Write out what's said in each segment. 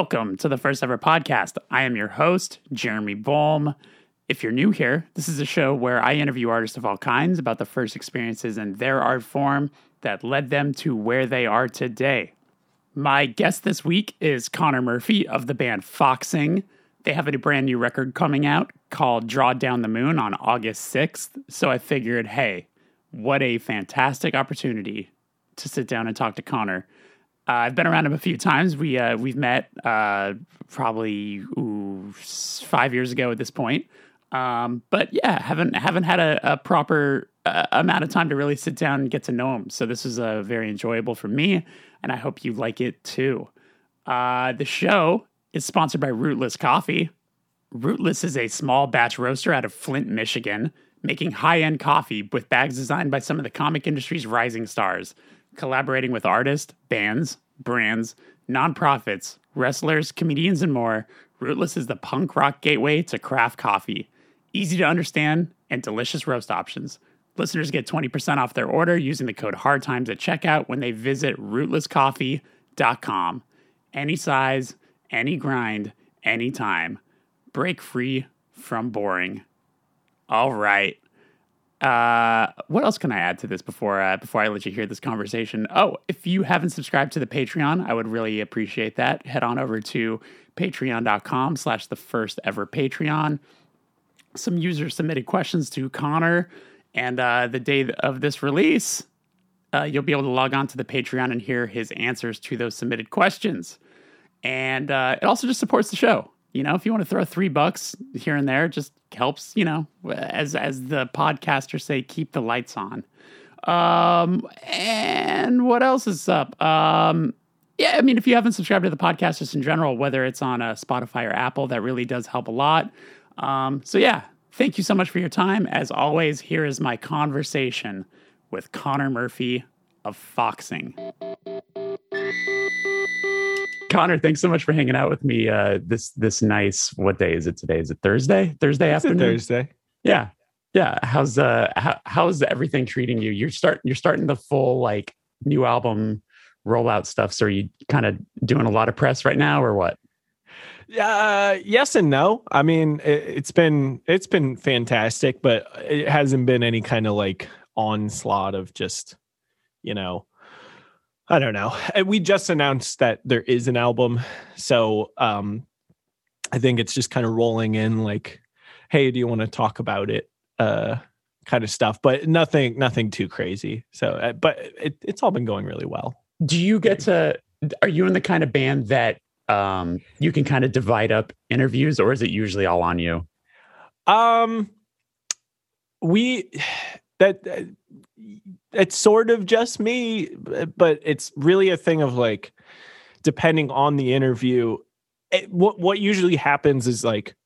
Welcome to the first ever podcast. I am your host, Jeremy Bolm. If you're new here, this is a show where I interview artists of all kinds about the first experiences in their art form that led them to where they are today. My guest this week is Conor Murphy of the band Foxing. They have a brand new record coming out called Draw Down the Moon on August 6th. So I figured, hey, what a fantastic opportunity to sit down and talk to Conor. Uh, I've been around him a few times. We uh, we've met uh, probably ooh, five years ago at this point. Um, but yeah, haven't haven't had a, a proper uh, amount of time to really sit down and get to know him. So this is uh, very enjoyable for me, and I hope you like it too. Uh, the show is sponsored by Rootless Coffee. Rootless is a small batch roaster out of Flint, Michigan, making high end coffee with bags designed by some of the comic industry's rising stars collaborating with artists, bands, brands, nonprofits, wrestlers, comedians, and more, Rootless is the punk rock gateway to craft coffee. Easy to understand and delicious roast options. Listeners get 20% off their order using the code HARDTIMES at checkout when they visit rootlesscoffee.com. Any size, any grind, anytime. Break free from boring. All right. Uh, what else can I add to this before uh, before I let you hear this conversation? Oh, if you haven't subscribed to the Patreon, I would really appreciate that. Head on over to patreon.com slash the first ever Patreon. Some user submitted questions to Conor, and uh, the day of this release, uh, you'll be able to log on to the Patreon and hear his answers to those submitted questions. And uh, it also just supports the show you know, if you want to throw three bucks here and there, just helps, you know, as as the podcasters say, keep the lights on. Um, and what else is up? Um, yeah, I mean, if you haven't subscribed to the podcast just in general, whether it's on a Spotify or Apple, that really does help a lot. Um, so yeah, thank you so much for your time. As always, here is my conversation with Conor Murphy of Foxing. Conor, thanks so much for hanging out with me. Uh, this this nice. What day is it today? Is it Thursday? Thursday afternoon. Thursday. Yeah, yeah. How's uh how, how's everything treating you? You're start you're starting the full like new album rollout stuff. So are you kind of doing a lot of press right now, or what? Uh, yes and no. I mean, it, it's been it's been fantastic, but it hasn't been any kind of like onslaught of just you know I don't know. We just announced that there is an album, so um, I think it's just kind of rolling in like, "Hey, do you want to talk about it?" Uh, kind of stuff, but nothing, nothing too crazy. So, uh, but it, it's all been going really well. Do you get to? Are you in the kind of band that um, you can kind of divide up interviews, or is it usually all on you? Um, we that it's sort of just me, but it's really a thing of like, depending on the interview, it, what what usually happens is like,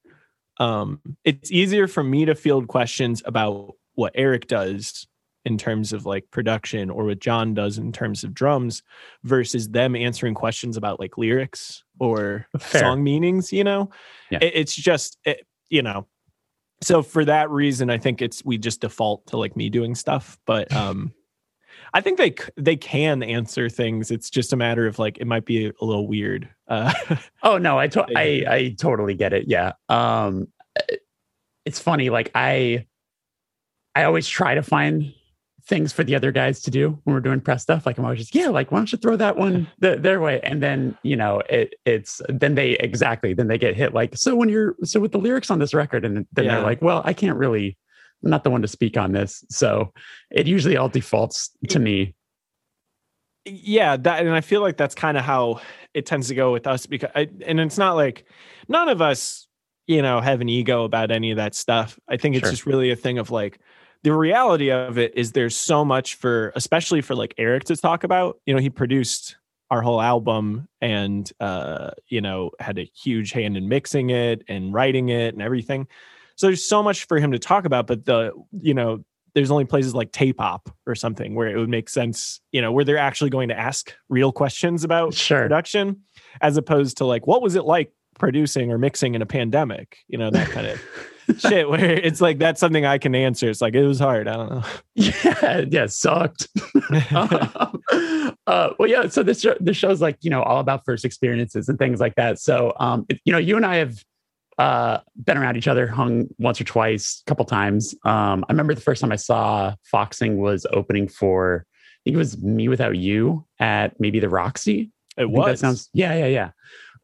um, it's easier for me to field questions about what Eric does in terms of like production or what John does in terms of drums versus them answering questions about like lyrics or Fair. song meanings, you know? Yeah. It, it's just, it, you know, so for that reason i think it's we just default to like me doing stuff but um i think they they can answer things. It's just a matter of like it might be a little weird uh oh no i to- i i totally get it yeah. Um it's funny like i i always try to find things for the other guys to do when we're doing press stuff. Like I'm always just, yeah, like why don't you throw that one the, their way? And then, you know, it it's then they exactly then they get hit like, so when you're so with the lyrics on this record, and then yeah. they're like, well, I can't really I'm not the one to speak on this. So it usually all defaults to me. Yeah, that and I feel like that's kind of how it tends to go with us because I, and it's not like none of us, you know, have an ego about any of that stuff. I think it's sure. just really a thing of like the reality of it is there's so much for especially for like Eric to talk about. You know, he produced our whole album and uh, you know, had a huge hand in mixing it and writing it and everything. So there's so much for him to talk about, but the you know, there's only places like tape op or something where it would make sense, you know, where they're actually going to ask real questions about sure. production as opposed to like what was it like producing or mixing in a pandemic? You know, that kind of shit where it's like that's something I can answer. It's like it was hard. I don't know. Yeah, yeah, sucked. um, uh, well, yeah. So this show, this show's like you know all about first experiences and things like that. So um, it, you know, you and I have uh been around each other, hung once or twice, a couple times. Um, I remember the first time I saw Foxing was opening for. I think it was mewithoutYou at maybe the Roxy. It was. That sounds. Yeah, yeah, yeah.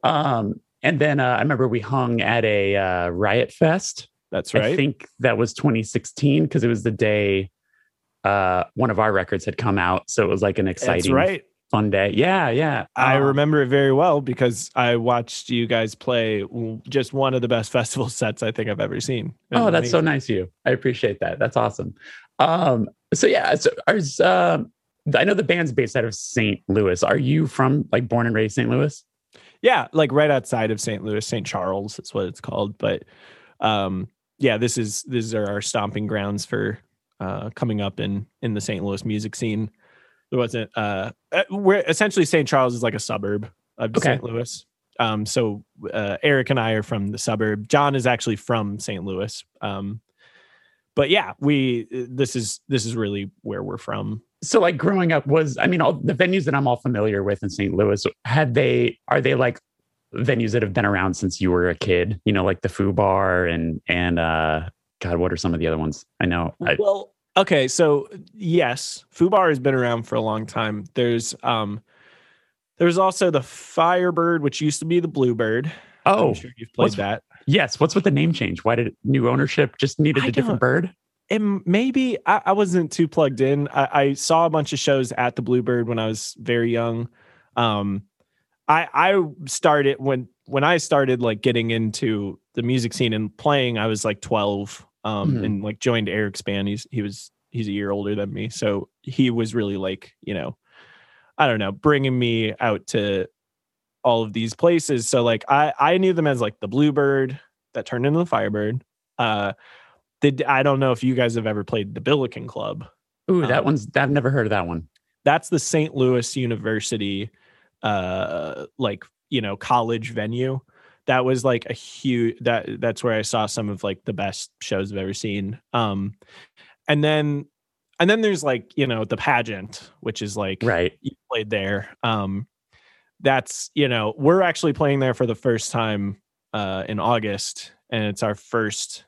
Um, and then uh, I remember we hung at a uh, Riot Fest. That's right. I think that was 2016 because it was the day uh, one of our records had come out. So it was like an That's exciting, right. fun day. Yeah, yeah. I Um, remember it very well because I watched you guys play just one of the best festival sets I think I've ever seen. Oh, that's so nice of you. I appreciate that. That's awesome. Um, so yeah, so ours, um, I know the band's based out of St. Louis. Are you from like born and raised St. Louis? Yeah, like right outside of St. Louis, St. Charles, that's what it's called. But um, yeah, this is these are our stomping grounds for uh, coming up in in the St. Louis music scene. There wasn't uh, uh, we're essentially St. Charles is like a suburb of Okay. St. Louis. Um, so uh, Eric and I are from the suburb. John is actually from St. Louis. Um, but yeah, we this is this is really where we're from. So like growing up was, I mean, all the venues that I'm all familiar with in St. Louis, had they, are they like venues that have been around since you were a kid, you know, like the Fubar and, and, uh, God, what are some of the other ones? I know. I, well, okay, so yes, Fubar has been around for a long time. There's um there's also the Firebird, which used to be the Bluebird. oh, I'm sure you've played that. yes. What's with the name change? Why did it, new ownership just needed I a different bird? And maybe I, I wasn't too plugged in. I, I saw a bunch of shows at the Bluebird when I was very young. Um, I I started when when I started like getting into the music scene and playing. I was like twelve, um, Mhm. and like joined Eric's band. He's he was he's a year older than me, so he was really like you know, I don't know, bringing me out to all of these places. So like I I knew them as like the Bluebird that turned into the Firebird. Uh, did I don't know if you guys have ever played the Billiken Club. Ooh, that Um, one's, I've never heard of that one. That's the St. Louis University, uh, like you know, college venue. That was like a huge. That that's where I saw some of like the best shows I've ever seen. Um, and then, and then there's like you know the pageant, which is like Right. you played there. Um, that's you know we're actually playing there for the first time uh, in August, and it's our first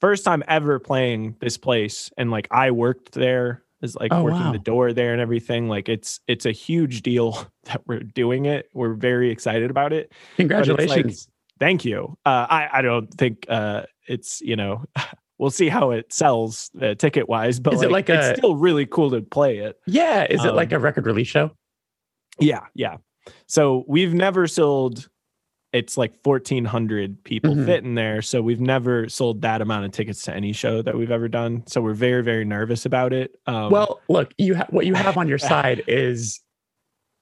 first time ever playing this place. And like I worked there, is like Oh, working wow. the door there and everything. Like it's it's a huge deal that we're doing it. We're very excited about it. Congratulations. Thank you. Uh, I I don't think uh, it's you know. We'll see how it sells uh, ticket wise, but Is it like, like it's still really cool to play it. yeah. Is it like um, a record release show? Yeah, yeah. So we've never sold. It's like fourteen hundred people Mhm. fit in there, so we've never sold that amount of tickets to any show that we've ever done. So we're very, very nervous about it. Um, well, look, you ha- what you have on your side is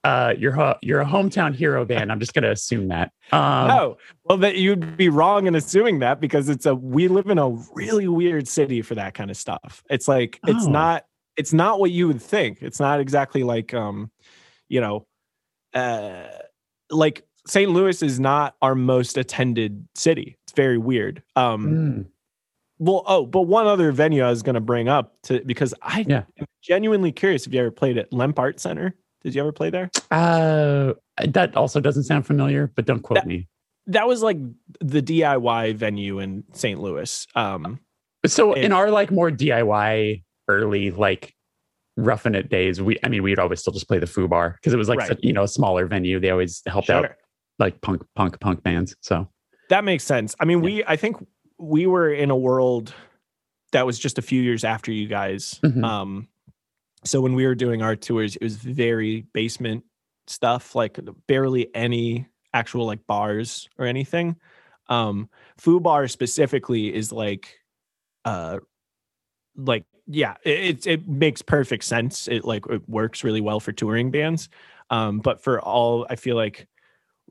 uh you're ho- you're a hometown hero band. I'm just going to assume that. Um oh, well, that you'd be wrong in assuming that because it's a we live in a really weird city for that kind of stuff. It's like it's Oh. not it's not what you would think. It's not exactly like um, you know, uh, like St. Louis is not our most attended city. It's very weird. Um, mm, Well, oh, but one other venue I was going to bring up to because I Yeah. am genuinely curious if you ever played at Lemp Art Center. Did you ever play there? uh that also doesn't sound familiar, but don't quote That- me. That was like the DIY venue in St. Louis. Um, So it- in our like more DIY early like roughing it days, we I mean we'd always still just play the Fubar because it was like Right. such, you know a smaller venue. They always helped out sure. Like punk punk punk bands. So That makes sense. I mean, Yeah. we I think we were in a world that was just a few years after you guys. Mhm. Um, so when we were doing our tours, it was very basement stuff, like barely any actual like bars or anything. Um, Fubar specifically is like, uh, like yeah, it, it makes perfect sense. It like it works really well for touring bands. Um, but for all, I feel like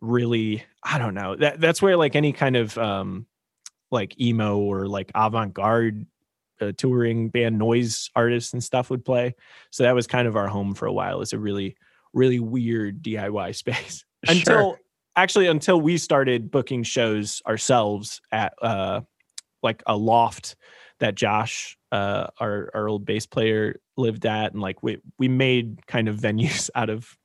really, I don't know. That that's where like any kind of um, like emo or like avant garde uh, touring band noise artists and stuff would play. So that was kind of our home for a while. It's a really really weird DIY space until Sure. actually until we started booking shows ourselves at uh like a loft that Josh, uh, our our old bass player, lived at, and like we we made kind of venues out of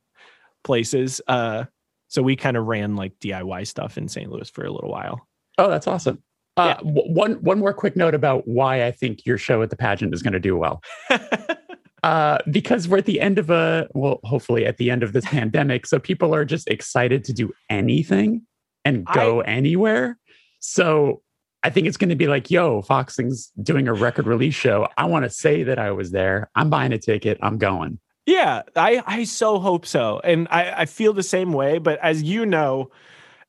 places. Uh, so we kind of ran like DIY stuff in St. Louis for a little while. Oh, that's awesome. Uh, yeah. w- one one more quick note about why I think your show at the pageant is going to do well. uh, because we're at the end of a well, hopefully at the end of this pandemic, so people are just excited to do anything and go I, anywhere. So I think it's going to be like, yo, Foxing's doing a record release show. I want to say that I was there. I'm buying a ticket. I'm going. Yeah, I, I so hope so. And I, I feel the same way. But as you know,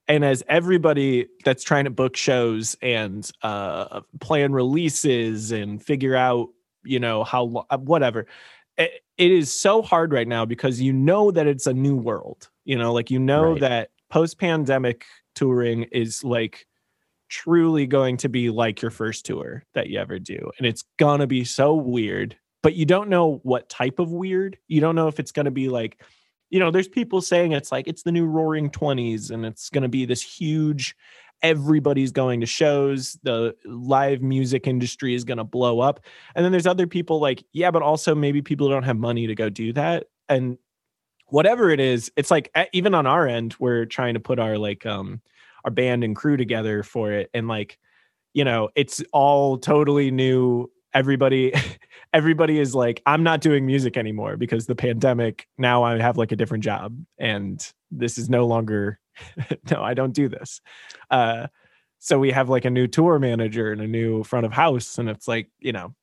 and as everybody that's trying to book shows and uh, plan releases and figure out, you know, how, uh, whatever, it, it is so hard right now because you know that it's a new world. You know, like you know right. that post pandemic touring is like truly going to be like your first tour that you ever do. And it's going to be so weird, but you don't know what type of weird. You don't know if it's going to be like, you know, there's people saying it's like it's the new roaring 20s and it's going to be this huge everybody's going to shows the live music industry is going to blow up. And then there's other people like yeah but also maybe people don't have money to go do that. And whatever it is it's like even on our end we're trying to put our like um our band and crew together for it. And like you know it's all totally new everybody everybody is like i'm not doing music anymore because the pandemic now i have like a different job and this is no longer no i don't do this uh so we have like a new tour manager and a new front of house and it's like you know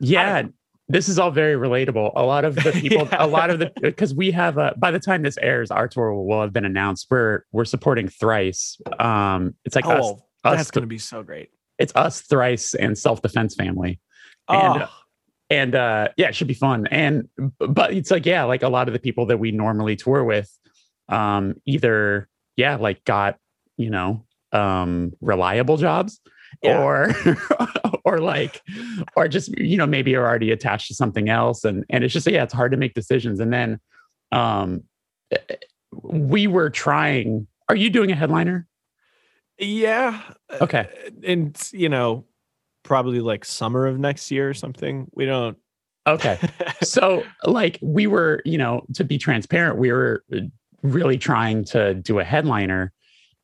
yeah this is all very relatable. A lot of the people, yeah. a lot of the because we have a by the time this airs, our tour will have been announced. We're we're supporting Thrice. Um, it's like oh, us, that's us, going to be so great. It's us, Thrice, and Self Defense Family, and oh. and uh, yeah, it should be fun. And but it's like yeah, like a lot of the people that we normally tour with, um, either yeah, like got you know um reliable jobs yeah. or or like or just you know maybe are already attached to something else and and it's just yeah it's hard to make decisions and then um we were trying are you doing a headliner yeah okay and you know probably like summer of next year or something we don't okay so like we were you know to be transparent we were uh, really trying to do a headliner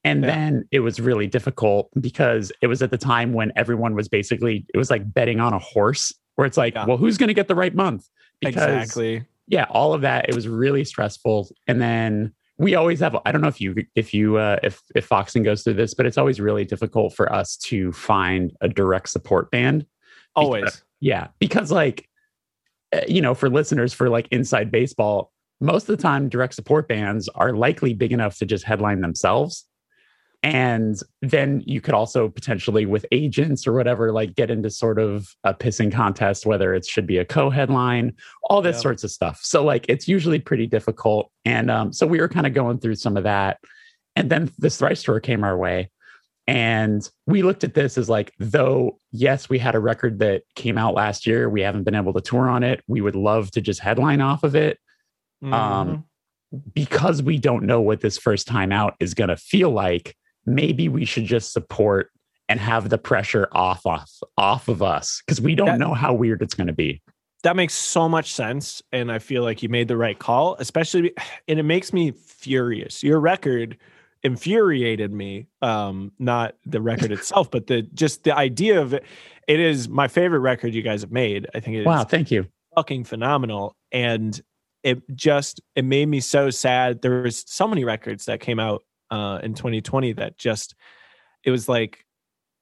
and yeah. then it was really difficult because it was at the time when everyone was basically, it was like betting on a horse, where it's like, yeah. well, who's going to get the right month? Because, exactly. Yeah, all of that. It was really stressful. And then we always have, I don't know if you, if you, uh, if, if Foxing goes through this, but it's always really difficult for us to find a direct support band. Always. Because, yeah. Because like, eh, you know, for listeners for like inside baseball, most of the time direct support bands are likely big enough to just headline themselves and then you could also potentially with agents or whatever like get into sort of a pissing contest whether it should be a co-headline all this yeah. sorts of stuff. So like it's usually pretty difficult. And um, so we were kind of going through some of that. And then this thrice tour came our way. And we looked at this as like though yes we had a record that came out last year we haven't been able to tour on it we would love to just headline off of it. Um, mm-hmm. um, because we don't know what this first time out is going to feel like maybe we should just support and have the pressure off off off of us because we don't that, know how weird it's going to be. That makes so much sense, and I feel like you made the right call. Especially, and it makes me furious. Your record infuriated me. Um, not the record itself, but the just the idea of it. It is my favorite record you guys have made. I think. wow! Thank you. Fucking phenomenal, and it just it made me so sad. There was so many records that came out uh, in 2020 that just it was like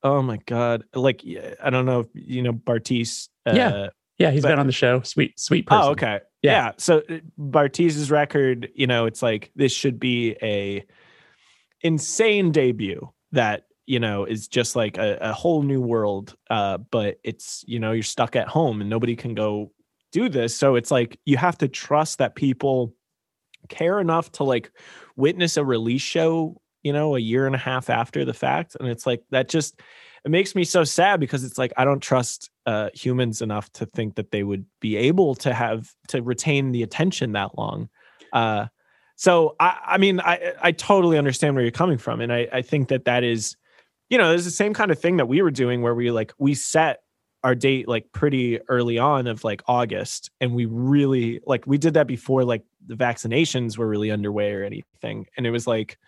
oh my god like i don't know if you know Bartees uh, yeah yeah he's but, been on the show. Sweet sweet oh, person. oh okay. Yeah. yeah so uh, Bartees's record you know it's like this should be a insane debut that you know is just like a, a whole new world uh but it's you know you're stuck at home and nobody can go do this. So it's like you have to trust that people care enough to like witness a release show, you know, a year and a half after the fact. And it's like that just it makes me so sad because it's like I don't trust uh, humans enough to think that they would be able to have to retain the attention that long. Uh, So I, I mean, I, I totally understand where you're coming from, and I, I think that that is, you know, there's the same kind of thing that we were doing where we like we set our date like pretty early on of like August, and we really like we did that before like the vaccinations were really underway or anything, and it was like,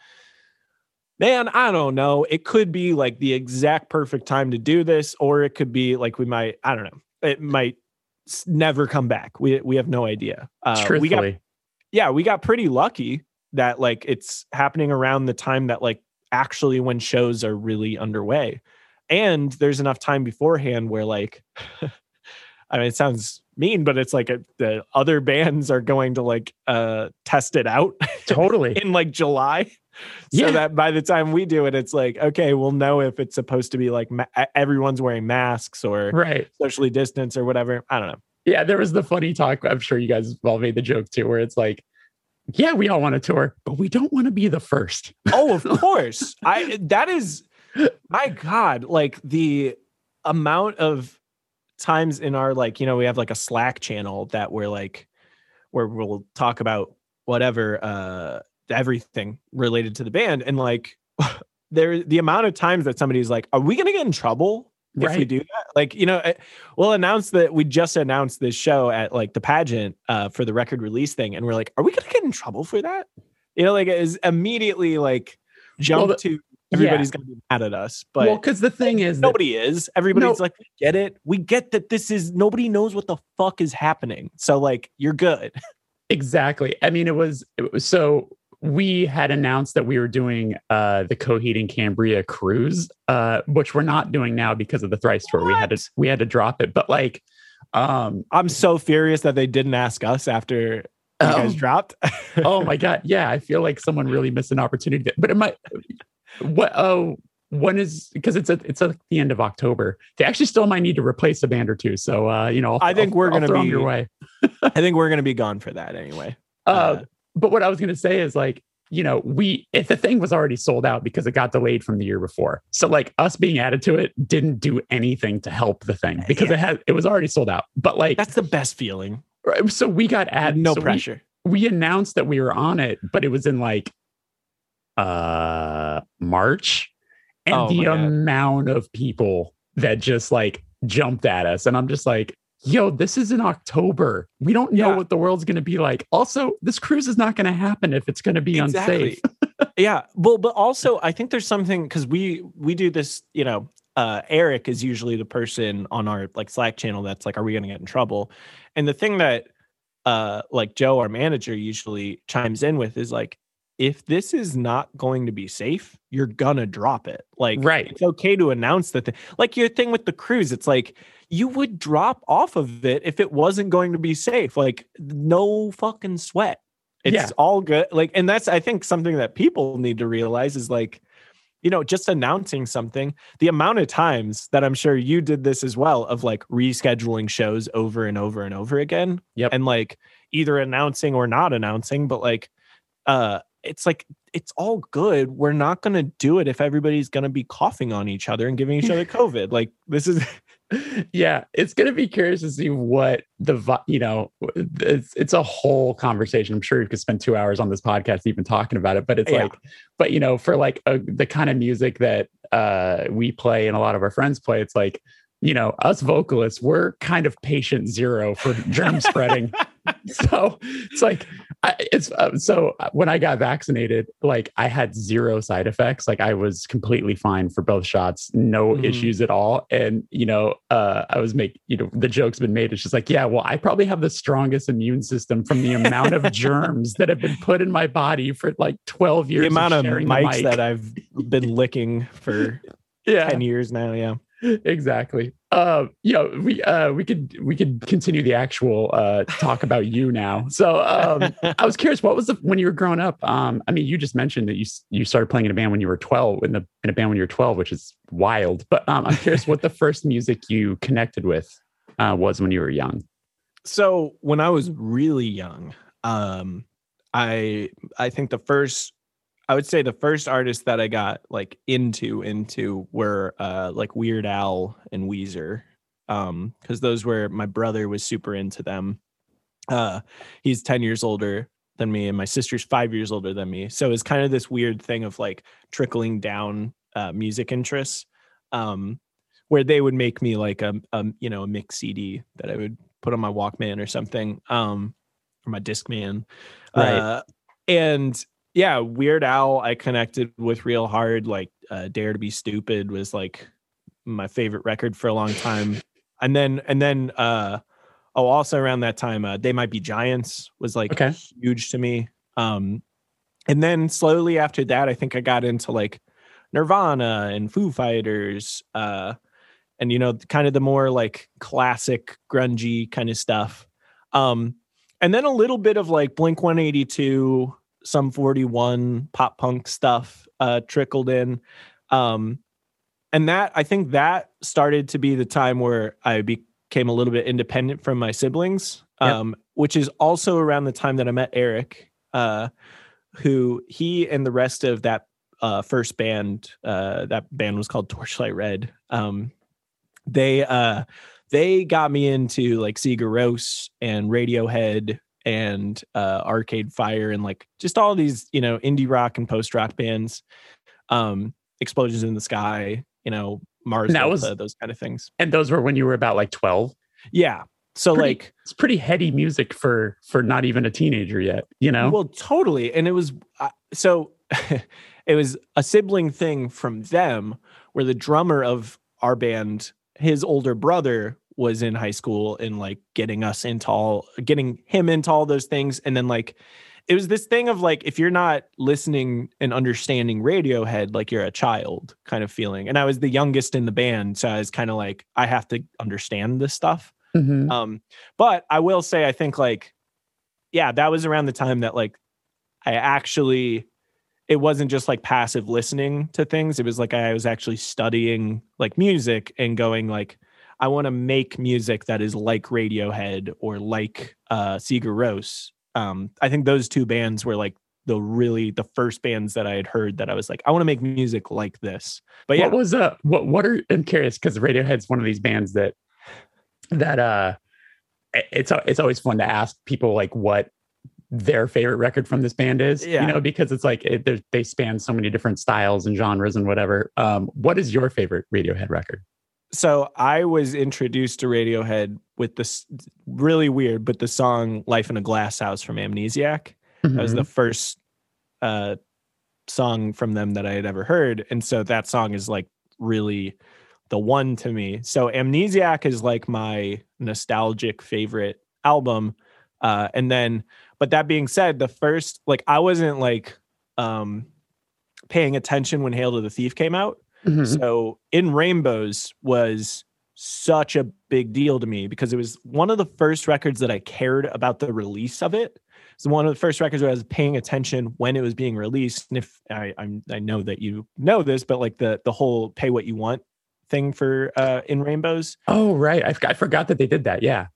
man, I don't know, it could be like the exact perfect time to do this, or it could be like we might, I don't know, it might never come back. We we have no idea. Uh, we got yeah, we got pretty lucky that like it's happening around the time that like actually when shows are really underway. And there's enough time beforehand where like I mean it sounds mean but it's like a, the other bands are going to like uh test it out totally in like July. So yeah. that by the time we do it it's like okay, we'll know if it's supposed to be like ma- everyone's wearing masks or right. socially distance or whatever. I don't know. Yeah, there was the funny talk. I'm sure you guys all made the joke too, where it's like, yeah, we all want to tour, but we don't want to be the first. oh, of course. I that is my God, like the amount of times in our like, you know, we have like a Slack channel that we're like where we'll talk about whatever uh everything related to the band and like there the amount of times that somebody's like, are we gonna get in trouble if right. we do that like you know eh, we'll announce that we just announced this show at like the pageant uh for the record release thing and we're like are we gonna get in trouble for that you know like it is immediately like jump well, the, to everybody's yeah. gonna be mad at us but well because the thing is nobody that, is everybody's no, like we get it we get that this is nobody knows what the fuck is happening so like you're good exactly i mean it was, it was so we had announced that we were doing uh, the Coheed and Cambria cruise, uh, which we're not doing now because of the thrice tour. We had to we had to drop it. But like, um, I'm so furious that they didn't ask us after you guys oh. dropped. oh my god, yeah, I feel like someone really missed an opportunity. But it might. What? Oh, when is because it's at it's at the end of October. They actually still might need to replace a band or two. So uh, you know, I'll, I think I'll, we're going to be your way. I think we're going to be gone for that anyway. Uh, uh, but what I was going to say is like, you know, we if the thing was already sold out because it got delayed from the year before. So like us being added to it didn't do anything to help the thing because yeah. it had it was already sold out. But like that's the best feeling. Right, So we got added. No so pressure. We, we announced that we were on it, but it was in like uh March. And oh the amount of people that just like jumped at us. And I'm just like, yo, this is in October. We don't know yeah. what the world's going to be like. Also, this cruise is not going to happen if it's going to be exactly. unsafe. yeah. Well, but also I think there's something cuz we we do this, you know, uh Eric is usually the person on our like Slack channel that's like are we going to get in trouble? And the thing that uh like Joe our manager usually chimes in with is like if this is not going to be safe, you're gonna drop it. Like, right. it's okay to announce that. like your thing with the cruise, it's like you would drop off of it if it wasn't going to be safe. Like, no fucking sweat. It's yeah. all good. Like, and that's, I think, something that people need to realize is like, you know, just announcing something, the amount of times that I'm sure you did this as well of like rescheduling shows over and over and over again. Yep. And like either announcing or not announcing, but like, uh, it's like it's all good. We're not going to do it if everybody's going to be coughing on each other and giving each other COVID. Like this is yeah, it's going to be curious to see what the you know it's it's a whole conversation. I'm sure you could spend two hours on this podcast even talking about it, but it's yeah. like, but you know, for like a, the kind of music that uh, we play and a lot of our friends play, it's like you know, us vocalists, we're kind of patient zero for germ spreading. so it's like, I, it's uh, so when I got vaccinated, like I had zero side effects. Like I was completely fine for both shots, no mm-hmm. issues at all. And, you know, uh, I was make, you know, the joke's been made. It's just like, yeah, well, I probably have the strongest immune system from the amount of germs that have been put in my body for like 12 years. The amount of, of mics mic. that I've been licking for yeah. 10 years now. Yeah exactly. Uh, you know, we uh, we could we could continue the actual uh, talk about you now. So um, I was curious, what was the when you were growing up? Um, I mean, you just mentioned that you you started playing in a band when you were twelve in the in a band when you were twelve, which is wild. But um, I'm curious what the first music you connected with uh, was when you were young. So when I was really young, um, I I think the first I would say the first artists that I got like into into were uh like Weird Al and Weezer. Um, because those were my brother was super into them. Uh he's 10 years older than me, and my sister's five years older than me. So it's kind of this weird thing of like trickling down uh, music interests, um, where they would make me like a, a you know a mix CD that I would put on my Walkman or something, um, or my Discman, Right. uh, and yeah, Weird Al, I connected with real hard. Like uh, Dare to Be Stupid was like my favorite record for a long time, and then and then uh, oh, also around that time, uh, They Might Be Giants was like Okay. huge to me. Um, and then slowly after that, I think I got into like Nirvana and Foo Fighters, uh, and you know, kind of the more like classic grungy kind of stuff. Um, and then a little bit of like Blink 182, Sum 41 pop punk stuff uh, trickled in. Um, and that I think that started to be the time where I became a little bit independent from my siblings, Yep. um, which is also around the time that I met Eric, uh, who he and the rest of that uh, first band, uh, that band was called Torchlight Red. Um, they uh, they got me into like Sigur Rós and Radiohead and uh, Arcade Fire and like just all these you know indie rock and post rock bands. Um, Explosions in the Sky, you know Mars, And that Volta, was- those kind of things. And those were when you were about like 12. Yeah. So Pretty- like It's pretty heady music for for not even a teenager yet, you know? Well, totally. And it was uh, so it was a sibling thing from them where the drummer of our band, his older brother was in high school and like getting us into all getting him into all those things and then like it was this thing of like if you're not listening and understanding Radiohead like you're a child kind of feeling. And I was the youngest in the band, so I was kind of like I have to understand this stuff. Mhm. Um, but I will say, I think like, yeah, that was around the time that like I actually, it wasn't just like passive listening to things. It was like I was actually studying like music and going like, I want to make music that is like Radiohead or like uh Sigur Rós. Um, I think those two bands were like the really the first bands that I had heard that I was like, I want to make music like this. But yeah, What was uh what what are I'm curious because Radiohead's one of these bands that that uh it's it's always fun to ask people like what their favorite record from this band is Yeah. you know because it's like it, they span so many different styles and genres and whatever um what is your favorite radiohead record so I was introduced to Radiohead with this really weird, but the song "Life in a Glass House" from Amnesiac. That was the first uh, song from them that I had ever heard, and so that song is like really the one to me. So Amnesiac is like my nostalgic favorite album, uh, and then, but that being said, the first like I wasn't like um, paying attention when Hail to the Thief came out. Mhm. So in Rainbows was such a big deal to me because it was one of the first records that I cared about the release of it. It's one of the first records where I was paying attention when it was being released. And if I I'm, I know that you know this, but like the the whole pay what you want thing for uh in Rainbows, oh right I, forgot- I forgot that they did that yeah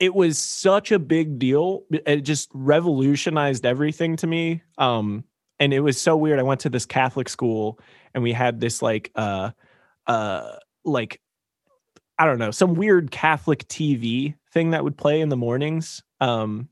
it was such a big deal. It just revolutionized everything to me. Um, and it was so weird. I went to this Catholic school and we had this like uh uh like I don't know, some weird Catholic TV thing that would play in the mornings. Um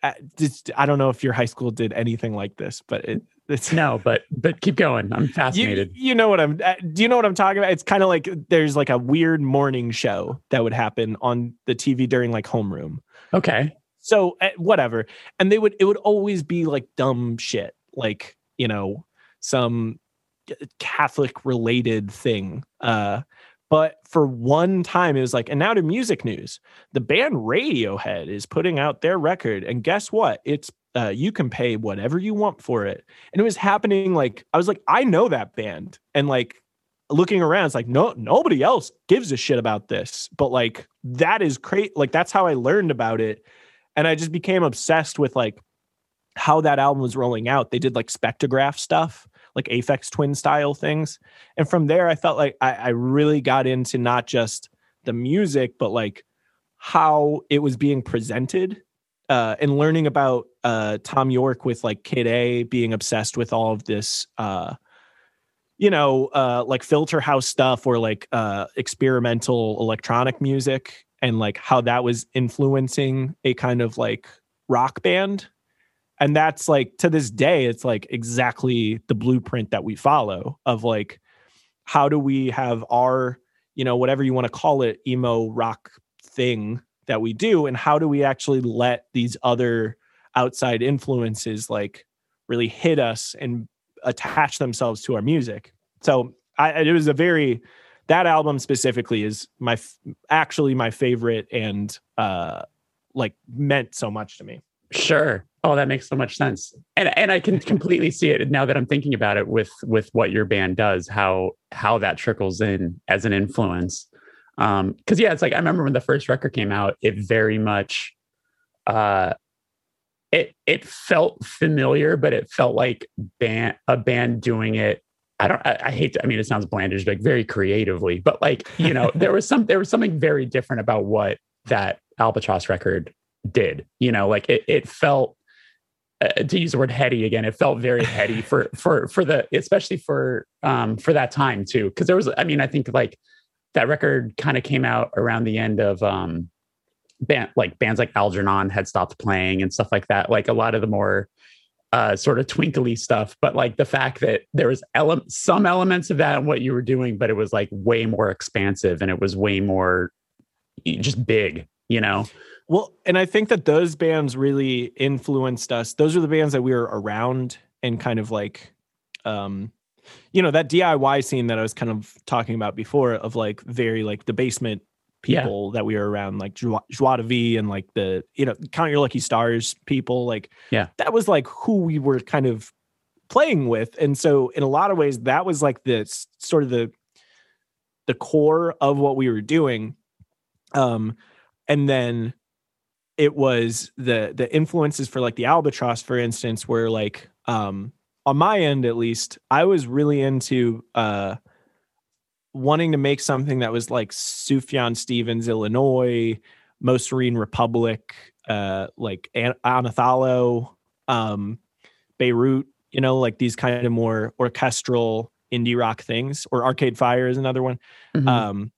I, just, I don't know if your high school did anything like this, but it it's no but but keep going i'm you, fascinated you know what I'm uh, do you know what I'm talking about? It's kind of like there's like a weird morning show that would happen on the TV during like homeroom. okay so uh, whatever and they would it would always be like dumb shit like you know some catholic related thing uh but for one time it was like and now to music news. The band radiohead is putting out their record and guess what? It's uh, you can pay whatever you want for it. And it was happening like i was like i know that band. And like looking around it's like no nobody else gives a shit about this. But like that is great like that's how i learned about it. And I just became obsessed with like how that album was rolling out. They did like spectrograph stuff, like Aphex Twin style things, and from there, I felt like I, I really got into not just the music, but like how it was being presented, uh, and learning about uh, Thom Yorke with like Kid A being obsessed with all of this. Uh, you know, uh, like filter house stuff or like uh, experimental electronic music, and like how that was influencing a kind of like rock band. And that's like to this day it's like exactly the blueprint that we follow of like how do we have our you know whatever you want to call it emo rock thing that we do and how do we actually let these other outside influences like really hit us and attach themselves to our music. So I, it was a very that album specifically is my actually my favorite and uh like meant so much to me. Sure oh that makes so much sense and and i can completely see it now that i'm thinking about it with with what your band does how how that trickles in as an influence um because yeah it's like i remember when the first record came out it very much uh it it felt familiar but it felt like band a band doing it I don't. I, I, hate. To, I mean, it sounds blandish, like very creatively, but like you know, there was some. There was something very different about what that Albatross record did. You know, like it. It felt uh, to use the word heady again. It felt very heady for for for the especially for um for that time too. Because there was. I mean, I think like that record kind of came out around the end of um band like bands like Algernon had stopped playing and stuff like that. Like a lot of the more uh, sort of twinkly stuff, but like the fact that there was ele- some elements of that in what you were doing, but it was like way more expansive and it was way more just big, you know? Well, and I think that those bands really influenced us. Those are the bands that we were around and kind of like, um, you know, that DIY scene that I was kind of talking about before of like very like the basement people yeah. that we were around, like Joie, de Vie and like the, you know, Count Your Lucky Stars people. Like, yeah, that was like who we were kind of playing with. And so, in a lot of ways, that was like the sort of the, the core of what we were doing. Um, and then it was the the influences for like the albatross for instance were like um on my end at least i was really into uh wanting to make something that was like Sufjan Stevens, Illinois, Most Serene Republic, uh, like An- um, Beirut, you know, like these kind of more orchestral indie rock things, or Arcade Fire is another one. Mm-hmm. Um,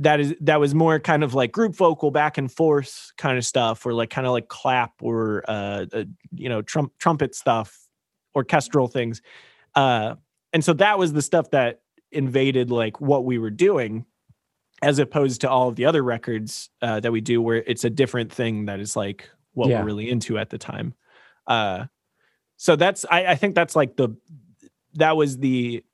that is that was more kind of like group vocal back and forth kind of stuff, or like kind of like clap or uh, uh you know trump trumpet stuff, orchestral things. Uh, and so that was the stuff that invaded like what we were doing as opposed to all of the other records uh, that we do where it's a different thing that is like what yeah. we're really into at the time uh, so that's I, I think that's like the that was the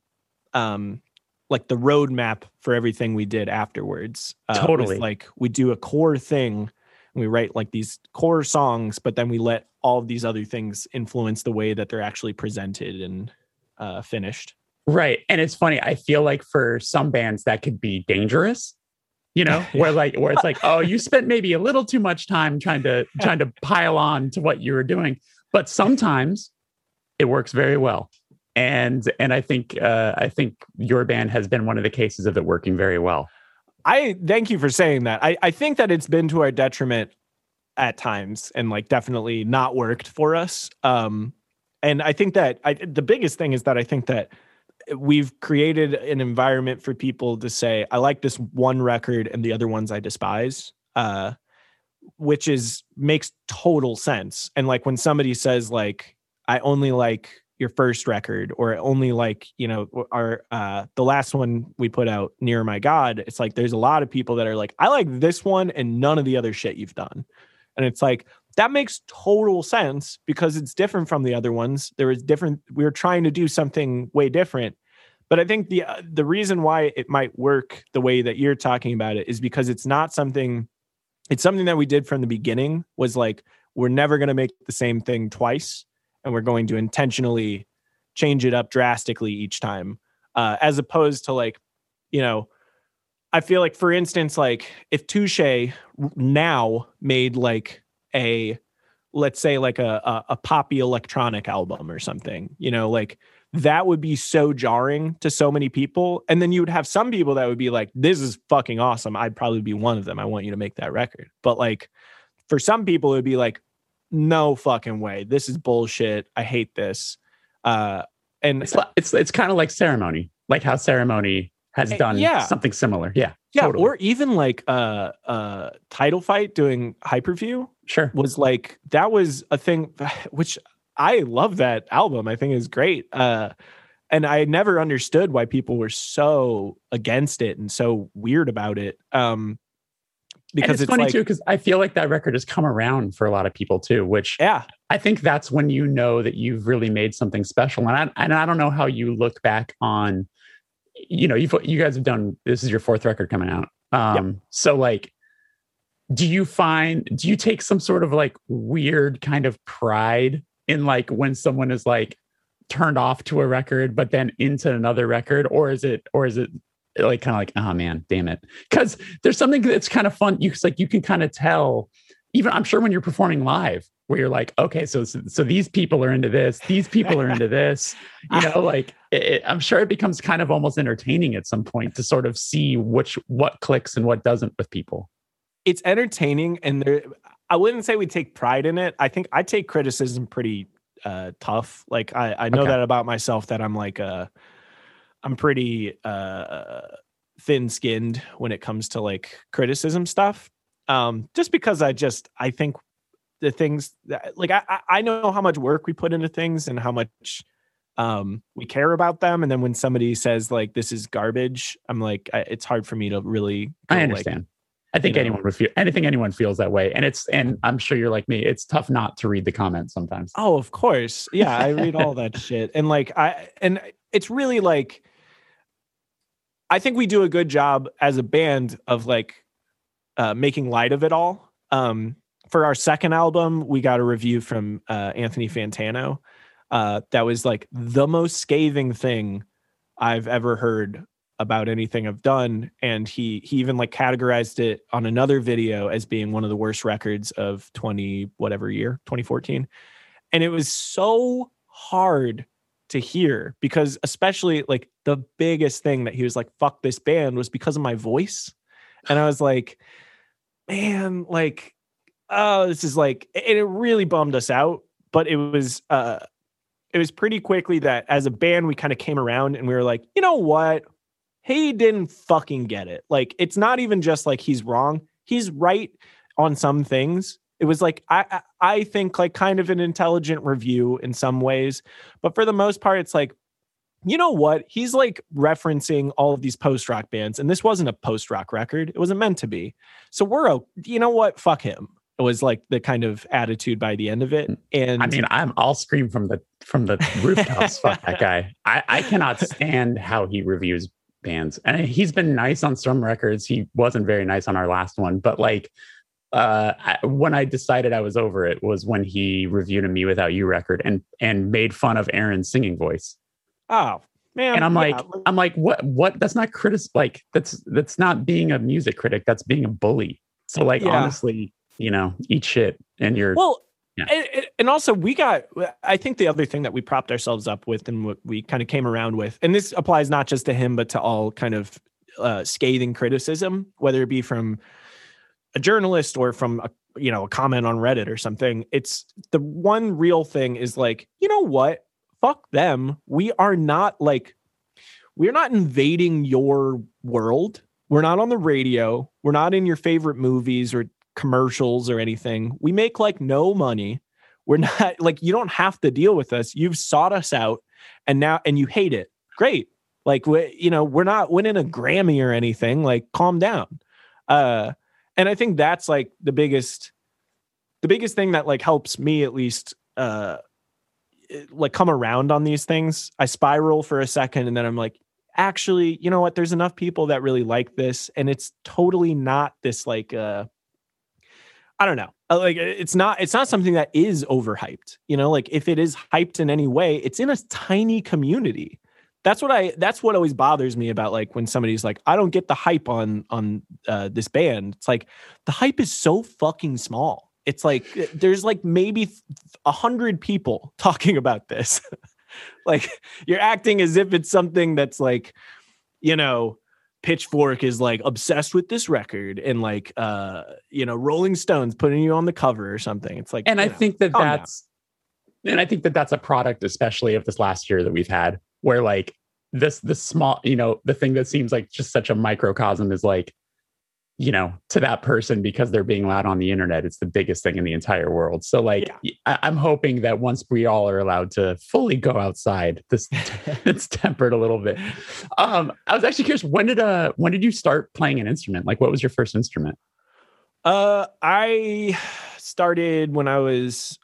um like the roadmap for everything we did afterwards uh, totally like we do a core thing and we write like these core songs but then we let all of these other things influence the way that they're actually presented and uh, finished Right. And it's funny. I feel like for some bands that could be dangerous, you know, where like where it's like, oh, you spent maybe a little too much time trying to trying to pile on to what you were doing. But sometimes it works very well. And and I think uh I think your band has been one of the cases of it working very well. I thank you for saying that. I, I think that it's been to our detriment at times and like definitely not worked for us. Um and I think that I, the biggest thing is that I think that we've created an environment for people to say, I like this one record and the other ones I despise. Uh, which is makes total sense. And like when somebody says like, I only like your first record or only like, you know, our uh the last one we put out, Nearer My God, it's like there's a lot of people that are like, I like this one and none of the other shit you've done. And it's like that makes total sense because it's different from the other ones. There is different. We are trying to do something way different. But I think the uh, the reason why it might work the way that you're talking about it is because it's not something. It's something that we did from the beginning. Was like we're never going to make the same thing twice, and we're going to intentionally change it up drastically each time, uh, as opposed to like, you know, I feel like, for instance, like if Touche now made like a let's say like a, a, a poppy electronic album or something you know like that would be so jarring to so many people. And then you would have some people that would be like this is fucking awesome. I'd probably be one of them. I want you to make that record. But like for some people it would be like no fucking way this is bullshit i hate this uh and it's it's, it's kind of like ceremony like how ceremony has Eh, done yeah. something similar. Yeah. Yeah, totally. or even like uh uh title fight doing hyperview sure. was like that was a thing which I love that album. I think is great. Uh and I never understood why people were so against it and so weird about it. Um Because it's, it's, funny like too, because I feel like that record has come around for a lot of people too, which yeah, I think that's when you know that you've really made something special. And I, and I don't know how you look back on, you know, you've, you guys have done, this is your fourth record coming out. Um, So like, do you find, do you take some sort of like weird kind of pride in like when someone is like turned off to a record, but then into another record? Or is it, or is it like kind of like, oh man, damn it. Cause there's something that's kind of fun. You like, you can kind of tell even I'm sure when you're performing live, where you're like, okay, so so, so these people are into this, these people are into this, you know, like it, it- I'm sure it becomes kind of almost entertaining at some point to sort of see which what clicks and what doesn't with people. it's entertaining and there I wouldn't say we take pride in it. I think I take criticism pretty uh tough. Like I I know Okay. that about myself that I'm like uh I'm pretty uh thin-skinned when it comes to like criticism stuff. Um just because I just I think the things that like I I- know how much work we put into things and how much um we care about them and then when somebody says like this is garbage i'm like I, it's hard for me to really I go, like, understand. I think know. anyone would feel anything anyone feels that way. And it's and I'm sure you're like me. It's tough not to read the comments sometimes. Oh, of course. Yeah, I read all that shit. And like I and it's really like I think we do a good job as a band of like uh making light of it all. Um for our second album, we got a review from uh Anthony Fantano. Uh that was like the most scathing thing I've ever heard about anything I've done and he he even like categorized it on another video as being one of the worst records of 20 whatever year, 2014 and it was so hard to hear because especially like the biggest thing that he was like fuck this band was because of my voice. And i was like man like oh this is like and it really bummed us out but it was uh it was pretty quickly that as a band we kind of came around and we were like you know what? He didn't fucking get it. Like it's not even just like he's wrong. He's right on some things it was like I, I think like kind of an intelligent review in some ways, but for the most part, it's like, you know what? He's like referencing all of these post rock bands, and this wasn't a post rock record. It wasn't meant to be. So we're o- you know what? Fuck him. It was like the kind of attitude by the end of it. Mm. And I mean, I'm I'll scream from the from the rooftops. fuck that guy. I, I cannot stand how he reviews bands. And he's been nice on some records. He wasn't very nice on our last one, but like uh I, when I decided I was over it was when he reviewed a mewithoutYou record and and made fun of Aaron's singing voice. oh man, And I'm yeah, like, I'm like, what what that's not critic like that's that's not being a music critic, that's being a bully. So like Yeah. honestly, you know, eat shit and you're Well, Yeah. and, and- and also we got. I think the other thing that we propped ourselves up with, and what we kind of came around with, and this applies not just to him, but to all kind of uh, scathing criticism, whether it be from a journalist or from a you know a comment on Reddit or something. It's the one real thing is like, you know what? Fuck them. We are not like we're not invading your world. We're not on the radio. We're not in your favorite movies or commercials or anything. We make like no money. We're not like you don't have to deal with us. You've sought us out and now and you hate it. Great. Like we, you know, we're not winning a Grammy or anything. Like calm down. Uh and I think that's like the biggest the biggest thing that like helps me at least uh like come around on these things. I spiral for a second and then I'm like actually, you know what? There's enough people that really like this and it's totally not this like uh I don't know. Uh, Like it's not it's not something that is overhyped. You know, like if it is hyped in any way, it's in a tiny community. That's what I that's what always bothers me about like when somebody's like I don't get the hype on on uh this band. It's like the hype is so fucking small. It's like eh, there's like maybe a hundred people talking about this. like you're acting as if it's something that's like, you know, Pitchfork is like obsessed with this record and like uh you know Rolling Stones putting you on the cover or something. It's like and I know, think that calm down. that's and I think that that's a product, especially of this last year that we've had, where like this the small you know the thing that seems like just such a microcosm is like you know to that person because they're being loud on the internet it's the biggest thing in the entire world so like Yeah. I, i'm hoping that once we all are allowed to fully go outside this it's tempered a little bit um i was actually curious when did uh when did you start playing an instrument like what was your first instrument Uh, I started when I was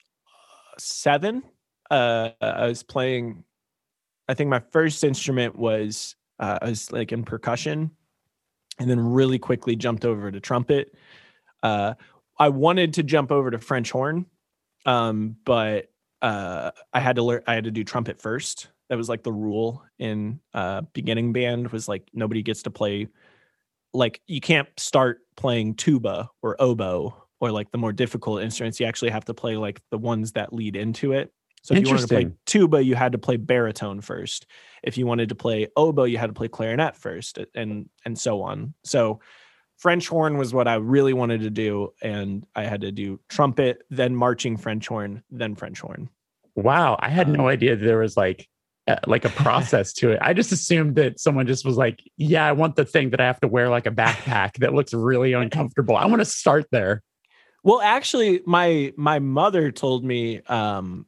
seven. Uh, I was playing. I think my first instrument was uh, I was like in percussion, and then really quickly jumped over to trumpet. Uh, I wanted to jump over to French horn, um, but uh, I had to learn. I had to do trumpet first. That was like the rule in uh, beginning band was like nobody gets to play like you can't start playing tuba or oboe or like the more difficult instruments. You actually have to play like the ones that lead into it. So if you wanted to play tuba, you had to play baritone first. If you wanted to play oboe, you had to play clarinet first, and and so on. So French horn was what I really wanted to do, and I had to do trumpet, then marching French horn, then French horn. wow i had no idea there was like uh, like a process to it i just assumed that someone just was like yeah i want the thing that i have to wear like a backpack that looks really uncomfortable i want to start there Well, actually, my my mother told me um,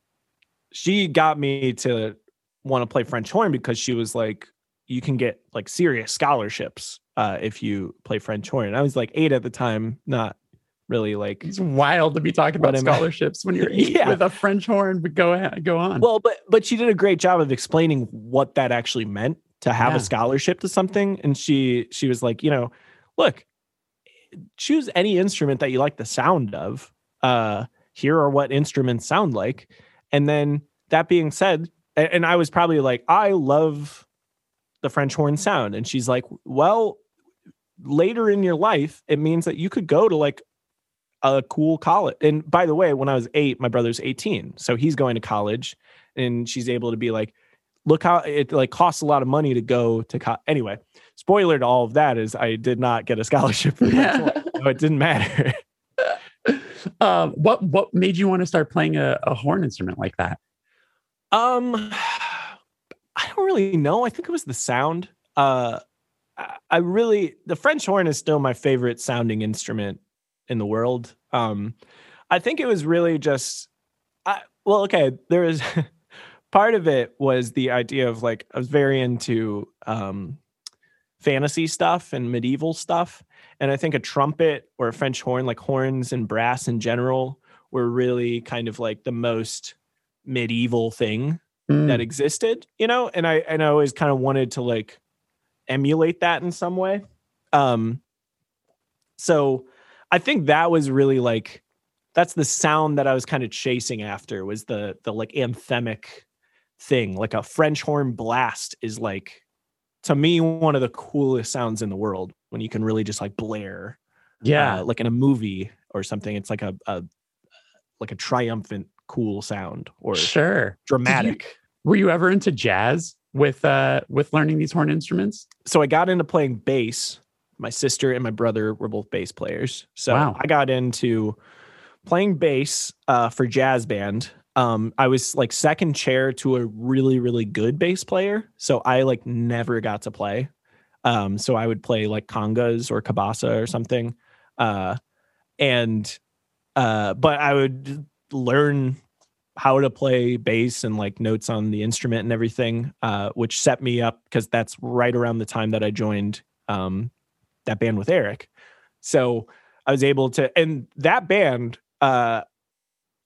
she got me to want to play French horn because she was like, you can get like serious scholarships uh, if you play French horn. And I was like eight at the time, not really like. It's wild to be talking about am I- scholarships when you're eight Yeah. with a French horn. But go ahead, go on. Well, but but she did a great job of explaining what that actually meant to have Yeah. a scholarship to something. And she she was like, you know, look, choose any instrument that you like the sound of. Uh, here are what instruments sound like. And then that being said, and I was probably like, I love the French horn sound. And she's like, well, later in your life, it means that you could go to like a cool college. And by the way, when I was eight, my brother's 18. So he's going to college and she's able to be like, look how it like costs a lot of money to go to co-. anyway. Spoiler to all of that is I did not get a scholarship for horn, so it didn't matter. Um, what what made you want to start playing a, a horn instrument like that? Um, I don't really know. I think it was the sound. Uh, I, really the French horn is still my favorite sounding instrument in the world. Um, I think it was really just, I well, okay. There is part of it was the idea of like I was very into um fantasy stuff and medieval stuff, and I think a trumpet or a French horn, like horns and brass in general, were really kind of like the most medieval thing Mm, that existed, you know, and I and I always kind of wanted to like emulate that in some way. Um so I think that was really like that's the sound that I was kind of chasing after was the the like anthemic thing. Like a French horn blast is like to me one of the coolest sounds in the world when you can really just like blare yeah, uh, like in a movie or something it's like a, a like a triumphant cool sound or sure. dramatic Were you ever into jazz with uh with learning these horn instruments? so I got into playing bass. My sister and my brother were both bass players. So Wow. I got into playing bass uh, for jazz band. Um, I was like second chair to a really, really good bass player. So I like never got to play. Um, so I would play like congas or cabasa or something. Uh, and uh, but I would learn how to play bass and like notes on the instrument and everything, uh, which set me up because that's right around the time that I joined um, that band with Eric. So I was able to, and that band, uh,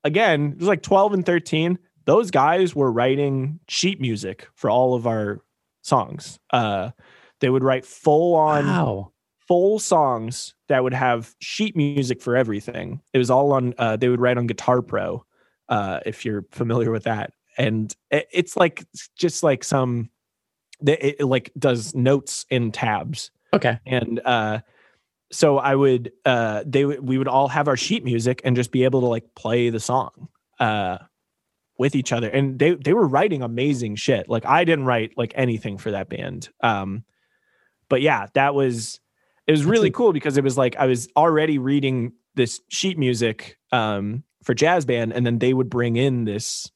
again, it was like 12 and 13. Those guys were writing sheet music for all of our songs. Uh, they would write full on Wow. full songs that would have sheet music for everything. It was all on. Uh, they would write on Guitar Pro, uh, if you're familiar with that, and it, it's like it's just like some. It, it like does notes in tabs, Okay. and uh, so I would. Uh, they we would all have our sheet music and just be able to like play the song. Uh, with each other and they they were writing amazing shit like i didn't write like anything for that band um but yeah that was it was really cool because it was like I was already reading this sheet music um, for jazz band, and then they would bring in this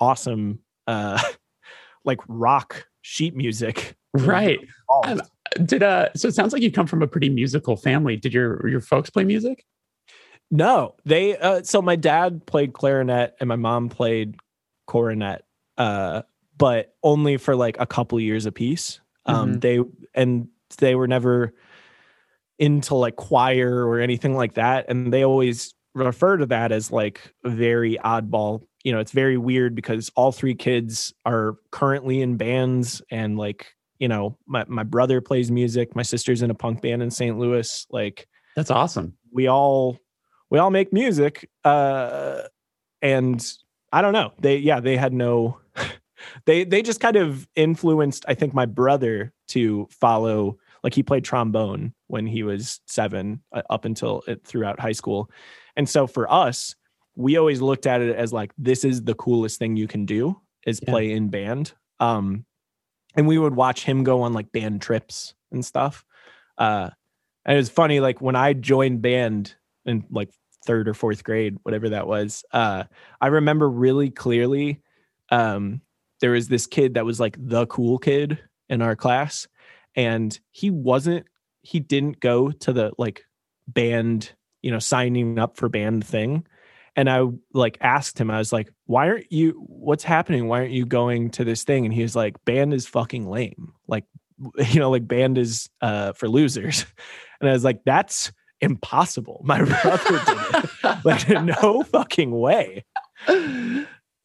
awesome, uh, like rock sheet music. Right. Did uh so it sounds like you come from a pretty musical family. Did your your folks play music? No, they uh so my dad played clarinet and my mom played cornet. Uh but only for like a couple years apiece. Um mm-hmm. they and they were never into like choir or anything like that and they always refer to that as like very oddball you know it's very weird because all three kids are currently in bands and like you know my, my brother plays music my sister's in a punk band in st louis like that's awesome. we all we all make music uh and i don't know. They yeah they had no they they just kind of influenced i think my brother to follow like he played trombone when he was seven uh, up until it, throughout high school. And so for us we always looked at it as like this is the coolest thing you can do is yeah. play in band. Um and we would watch him go on like band trips and stuff. Uh and it was funny like when i joined band in like third or fourth grade whatever that was uh i remember really clearly um there was this kid that was like the cool kid in our class. And he wasn't he didn't go to the like band you know signing up for band thing and i like asked him i was like why aren't you what's happening? Why aren't you going to this thing? And he was like band is fucking lame. Like you know like band is uh for losers. And i was like that's impossible. My brother did it. Like no fucking way.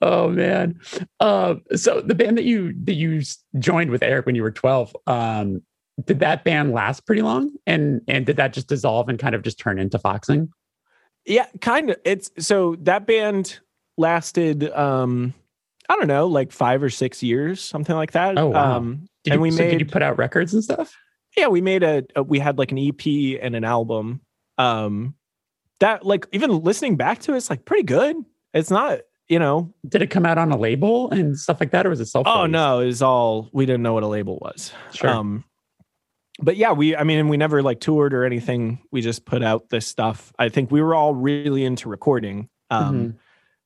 Oh man. Um, so the band that you that you joined with Eric when you were 12, um, did that band last pretty long? And and did that just dissolve and kind of just turn into Foxing? Yeah, kind of. It's so that band lasted um I don't know, like five or six years, something like that. Oh wow. Um, did and you, we so made did you put out records and stuff? Yeah, we made a, a we had like an EP and an album. Um that like even listening back to it, it's like pretty good. It's not you know. Did it come out on a label and stuff like that, or was it self? Oh no, it was all we didn't know what a label was. Sure. Um, but yeah, we I mean, we never like toured or anything. We just put out this stuff. I think we were all really into recording. Um, mm-hmm.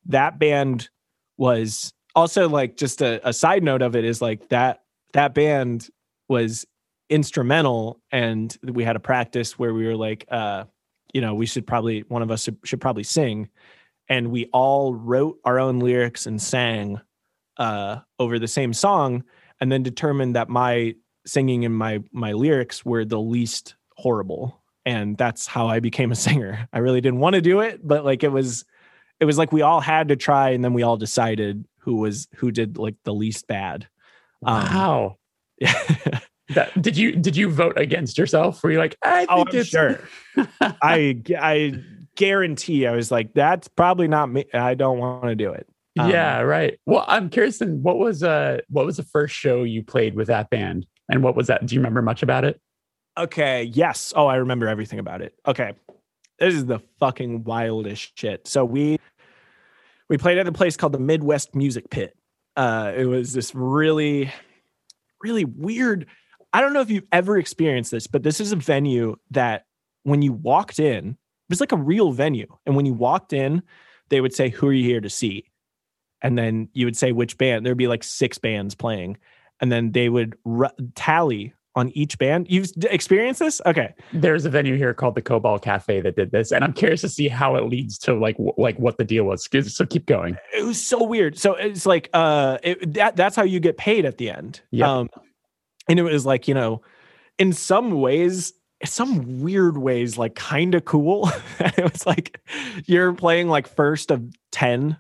That band was also like just a, a side note of it is like that that band was instrumental and we had a practice where we were like uh you know we should probably one of us should, should probably sing and we all wrote our own lyrics and sang uh, over the same song and then determined that my singing and my my lyrics were the least horrible and that's how i became a singer i really didn't want to do it but like it was it was like we all had to try and then we all decided who was who did like the least bad wow um, yeah that, did you did you vote against yourself were you like i oh, think oh, it's sure i i guarantee I was like, that's probably not me. I don't want to do it. Um, yeah, right. Well, I'm curious. Then, what was uh, what was the first show you played with that band, and what was that? Do you remember much about it? Okay. Yes. Oh, I remember everything about it. Okay. This is the fucking wildest shit. So we we played at a place called the Midwest Music Pit. Uh, it was this really, really weird. I don't know if you've ever experienced this, but this is a venue that when you walked in, it was like a real venue. And when you walked in, they would say, Who are you here to see? And then you would say which band. There'd be like six bands playing. And then they would r- tally on each band. You've experienced this? Okay. There's a venue here called the Cobalt Cafe that did this, and I'm curious to see how it leads to like w- like what the deal was. So keep going. It was so weird. So it's like uh, it, that that's how you get paid at the end. Yeah. Um, and it was like you know, in some ways some weird ways like kind of cool. it was like you're playing like first of 10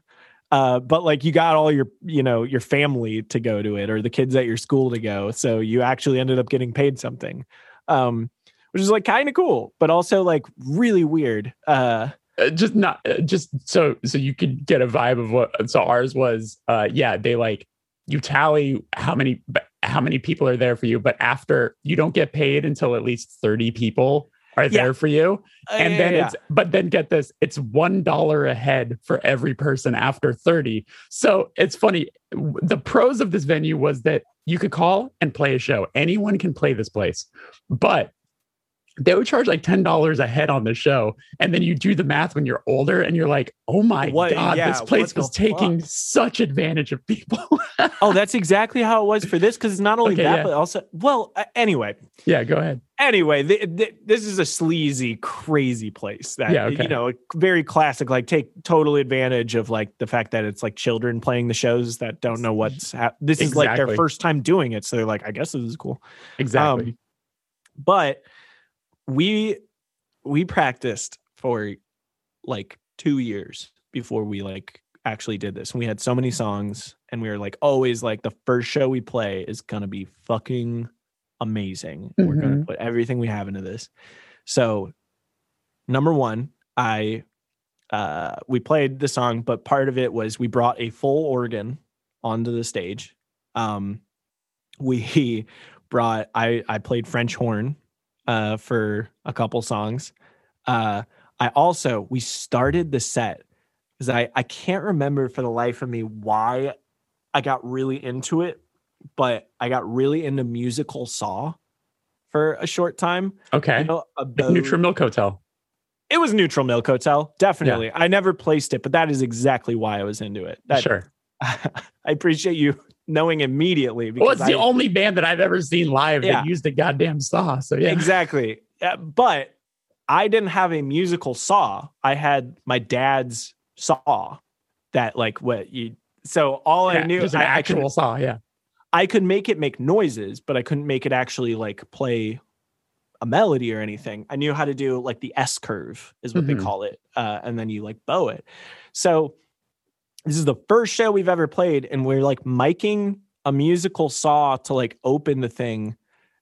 uh, but like you got all your you know your family to go to it or the kids at your school to go so you actually ended up getting paid something um which is like kind of cool but also like really weird uh, uh just not uh, just so so you could get a vibe of what so ours was uh yeah they like you tally how many how many people are there for you but after you don't get paid until at least 30 people are yeah. there for you. Uh, and yeah, then yeah, it's but then get this it's one dollar a head for every person after 30 so it's funny the pros of this venue was that you could call and play a show. Anyone can play this place. But they would charge like ten dollars a head on the show, and then you do the math when you're older, and you're like, "Oh my What- god, yeah, this place was taking such advantage of people." oh, that's exactly how it was for this because it's not only Okay, that, yeah. but also, well, uh, anyway, yeah, go ahead. anyway, th- th- this is a sleazy, crazy place that Yeah, okay. you know, very classic. Like, take total advantage of like the fact that it's like children playing the shows that don't know what's. hap this is like their first time doing it, so they're like, I guess this is cool. Exactly. Um, but we we practiced for like two years before we like actually did this. And we had so many songs and we were like always like the first show we play is gonna be fucking amazing. We're gonna Mhm. put everything we have into this. So number one i uh we played the song but part of it was we brought a full organ onto the stage. Um we brought i i played french horn uh for a couple songs uh i also we started the set because i i can't remember for the life of me why i got really into it but i got really into musical saw for a short time okay. you know, about- Neutral Milk Hotel. it was neutral milk hotel definitely i never placed it but that is exactly why i was into it that, sure. i appreciate you knowing immediately Well, because it's the only band that I've ever seen live Yeah. that used a goddamn saw. So yeah. Exactly. But I didn't have a musical saw. I had my dad's saw that like what you so all I knew I, I could actual saw. Yeah. I could make it make noises, but I couldn't make it actually like play a melody or anything. I knew how to do like the S curve is what Mhm. they call it. Uh, and then you like bow it. So this is the first show we've ever played, and we're like miking a musical saw to like open the thing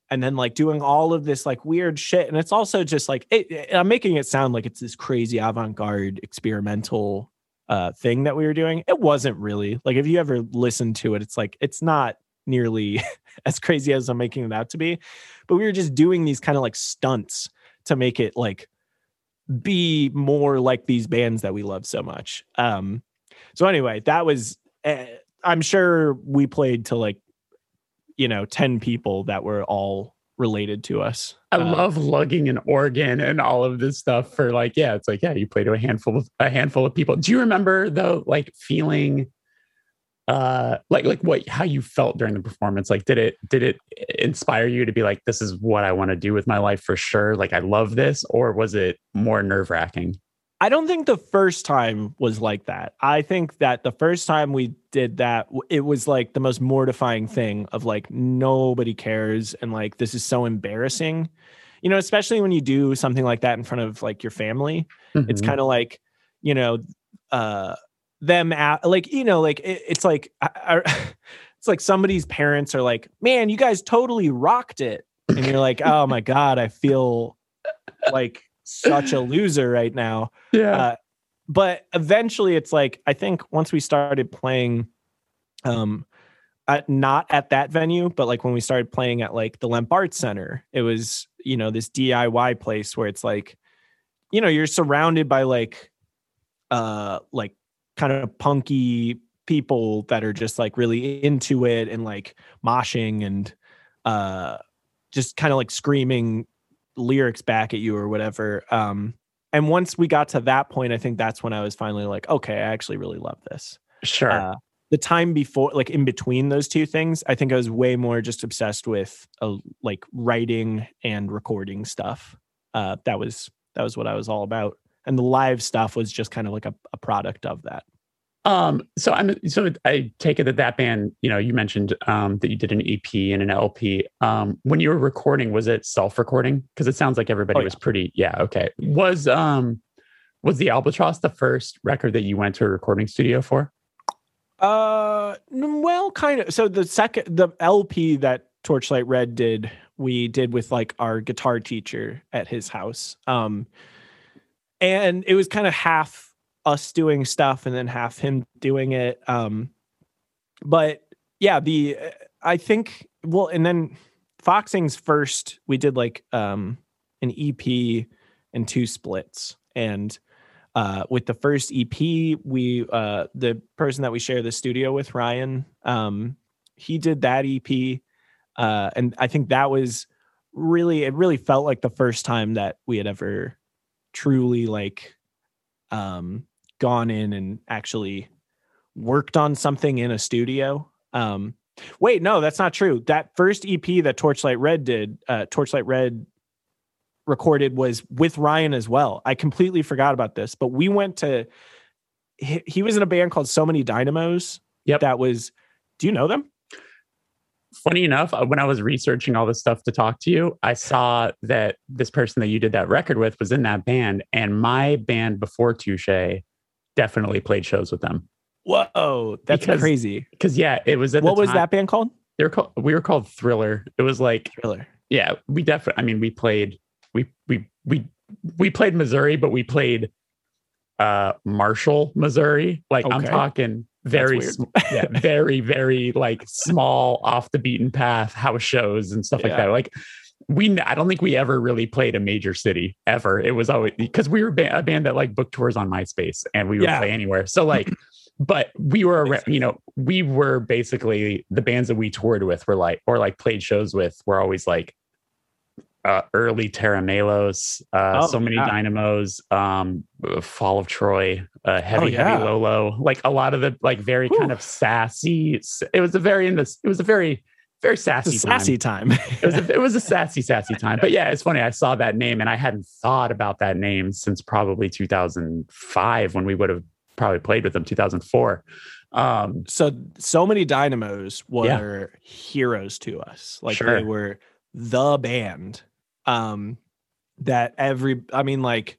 and then like doing all of this like weird shit. And it's also just like it, it- I'm making it sound like it's this crazy avant-garde experimental uh thing that we were doing. It wasn't really. Like if you ever listen to it, it's like it's not nearly as crazy as I'm making it out to be. But we were just doing these kind of like stunts to make it like be more like these bands that we love so much. Um so anyway, that was uh, I'm sure we played to like you know 10 people that were all related to us. I Uh, love lugging an organ and all of this stuff for like, yeah, it's like, yeah, you play to a handful of a handful of people. Do you remember though, like feeling uh like like what how you felt during the performance? Like did it did it inspire you to be like, this is what I want to do with my life for sure? Like I love this, or was it more nerve-wracking? I don't think the first time was like that. I think that the first time we did that, it was like the most mortifying thing of like nobody cares and like this is so embarrassing. You know, especially when you do something like that in front of like your family. It's Mhm. kind of like, you know, uh them at, like you know like it, it's like I, I, it's like somebody's parents are like, "Man, you guys totally rocked it." And you're like, "Oh my god, I feel like such a loser right now." yeah. uh, but eventually it's like i think once we started playing um at, not at that venue but like when we started playing at like the lemp arts center it was you know this diy place where it's like you know you're surrounded by like uh like kind of punky people that are just like really into it and like moshing and uh just kind of like screaming lyrics back at you or whatever um and once we got to that point i think that's when i was finally like okay i actually really love this. Sure. uh, the time before like in between those two things i think i was way more just obsessed with uh, like writing and recording stuff. Uh that was that was what i was all about. And the live stuff was just kind of like a, a product of that Um, so I'm so I take it that that band, you know, you mentioned um that you did an EP and an LP. Um, when you were recording, was it self-recording? Because it sounds like everybody Oh, was pretty, yeah, okay. Was um was the Albatross the first record that you went to a recording studio for? Uh, well, kind of. So the second, the LP that Torchlight Red did, we did with like our guitar teacher at his house. Um, and it was kind of half us doing stuff and then half him doing it. Um, but yeah, the I think well, and then Foxing's first, we did like um an EP and two splits, and uh, with the first EP, we uh, the person that we share the studio with, Ryan, um, he did that EP, uh, and I think that was really it really felt like the first time that we had ever truly like um gone in and actually worked on something in a studio. Um wait, no, that's not true. That first EP that Torchlight Red did, uh Torchlight Red recorded was with Ryan as well. I completely forgot about this, but we went to he, he was in a band called So Many Dynamos. Yep. That was do you know them? funny enough, uh, when I was researching all this stuff to talk to you, I saw that this person that you did that record with was in that band, and my band before Touche definitely played shows with them. Whoa, that's Because- crazy. Because yeah, it was at What was time- that band called? They were called. We were called Thriller. It was like Thriller. yeah, we definitely. I mean, we played. We we we we played Missouri, but we played uh Marshall, Missouri. Like I'm talking very sm- yeah, very very like small off the beaten path house shows and stuff like that. Like we I don't think we ever really played a major city ever. It was always because we were ba- a band that like booked tours on MySpace and we would Yeah. play anywhere. So like but we were you know we were basically the bands that we toured with were like or like played shows with were always like uh early Tera Melos, uh Oh, so many yeah. dynamos, um Fall of Troy, uh heavy Oh, yeah. heavy Low Low, like a lot of the like very Whew. kind of sassy it was a very in this it was a very very sassy sassy time. time. It was a, it was a sassy sassy time. But yeah, it's funny I saw that name and I hadn't thought about that name since probably 2005 when we would have probably played with them 2004. Um so so many dynamos were Yeah. heroes to us. Like Sure. they were the band. Um that every I mean like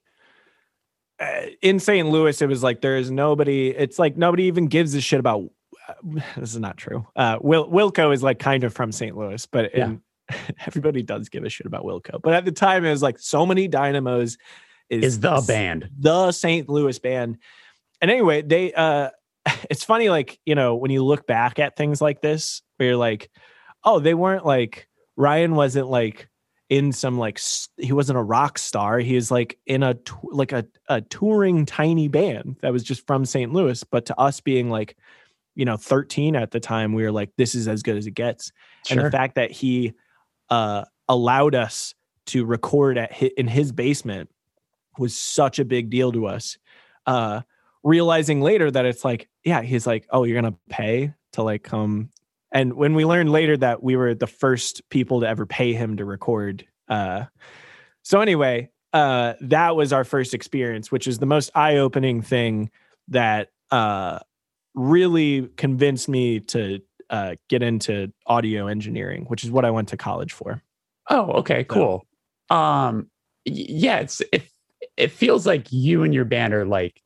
uh, in St. Louis it was like there's nobody it's like nobody even gives a shit about this is not true. Uh Wil- Wilco is like kind of from St. Louis, but in, everybody does give a shit about Wilco. But at the time it was like so many dynamos is, is the band. the St. Louis band. And anyway, they uh it's funny like, you know, when you look back at things like this, where you're like, oh, they weren't like Ryan wasn't like in some like he wasn't a rock star. He was like in a like a a touring tiny band that was just from St. Louis, but to us being like you know 13 at the time we were like this is as good as it gets. And the fact that he uh allowed us to record at hi- in his basement was such a big deal to us uh realizing later that it's like yeah he's like oh you're gonna pay to like come and when we learned later that we were the first people to ever pay him to record uh so anyway uh that was our first experience which is the most eye-opening thing that uh really convinced me to uh get into audio engineering which is what i went to college for Oh, okay, cool. Um y- yeah, it's it it feels like you and your band are like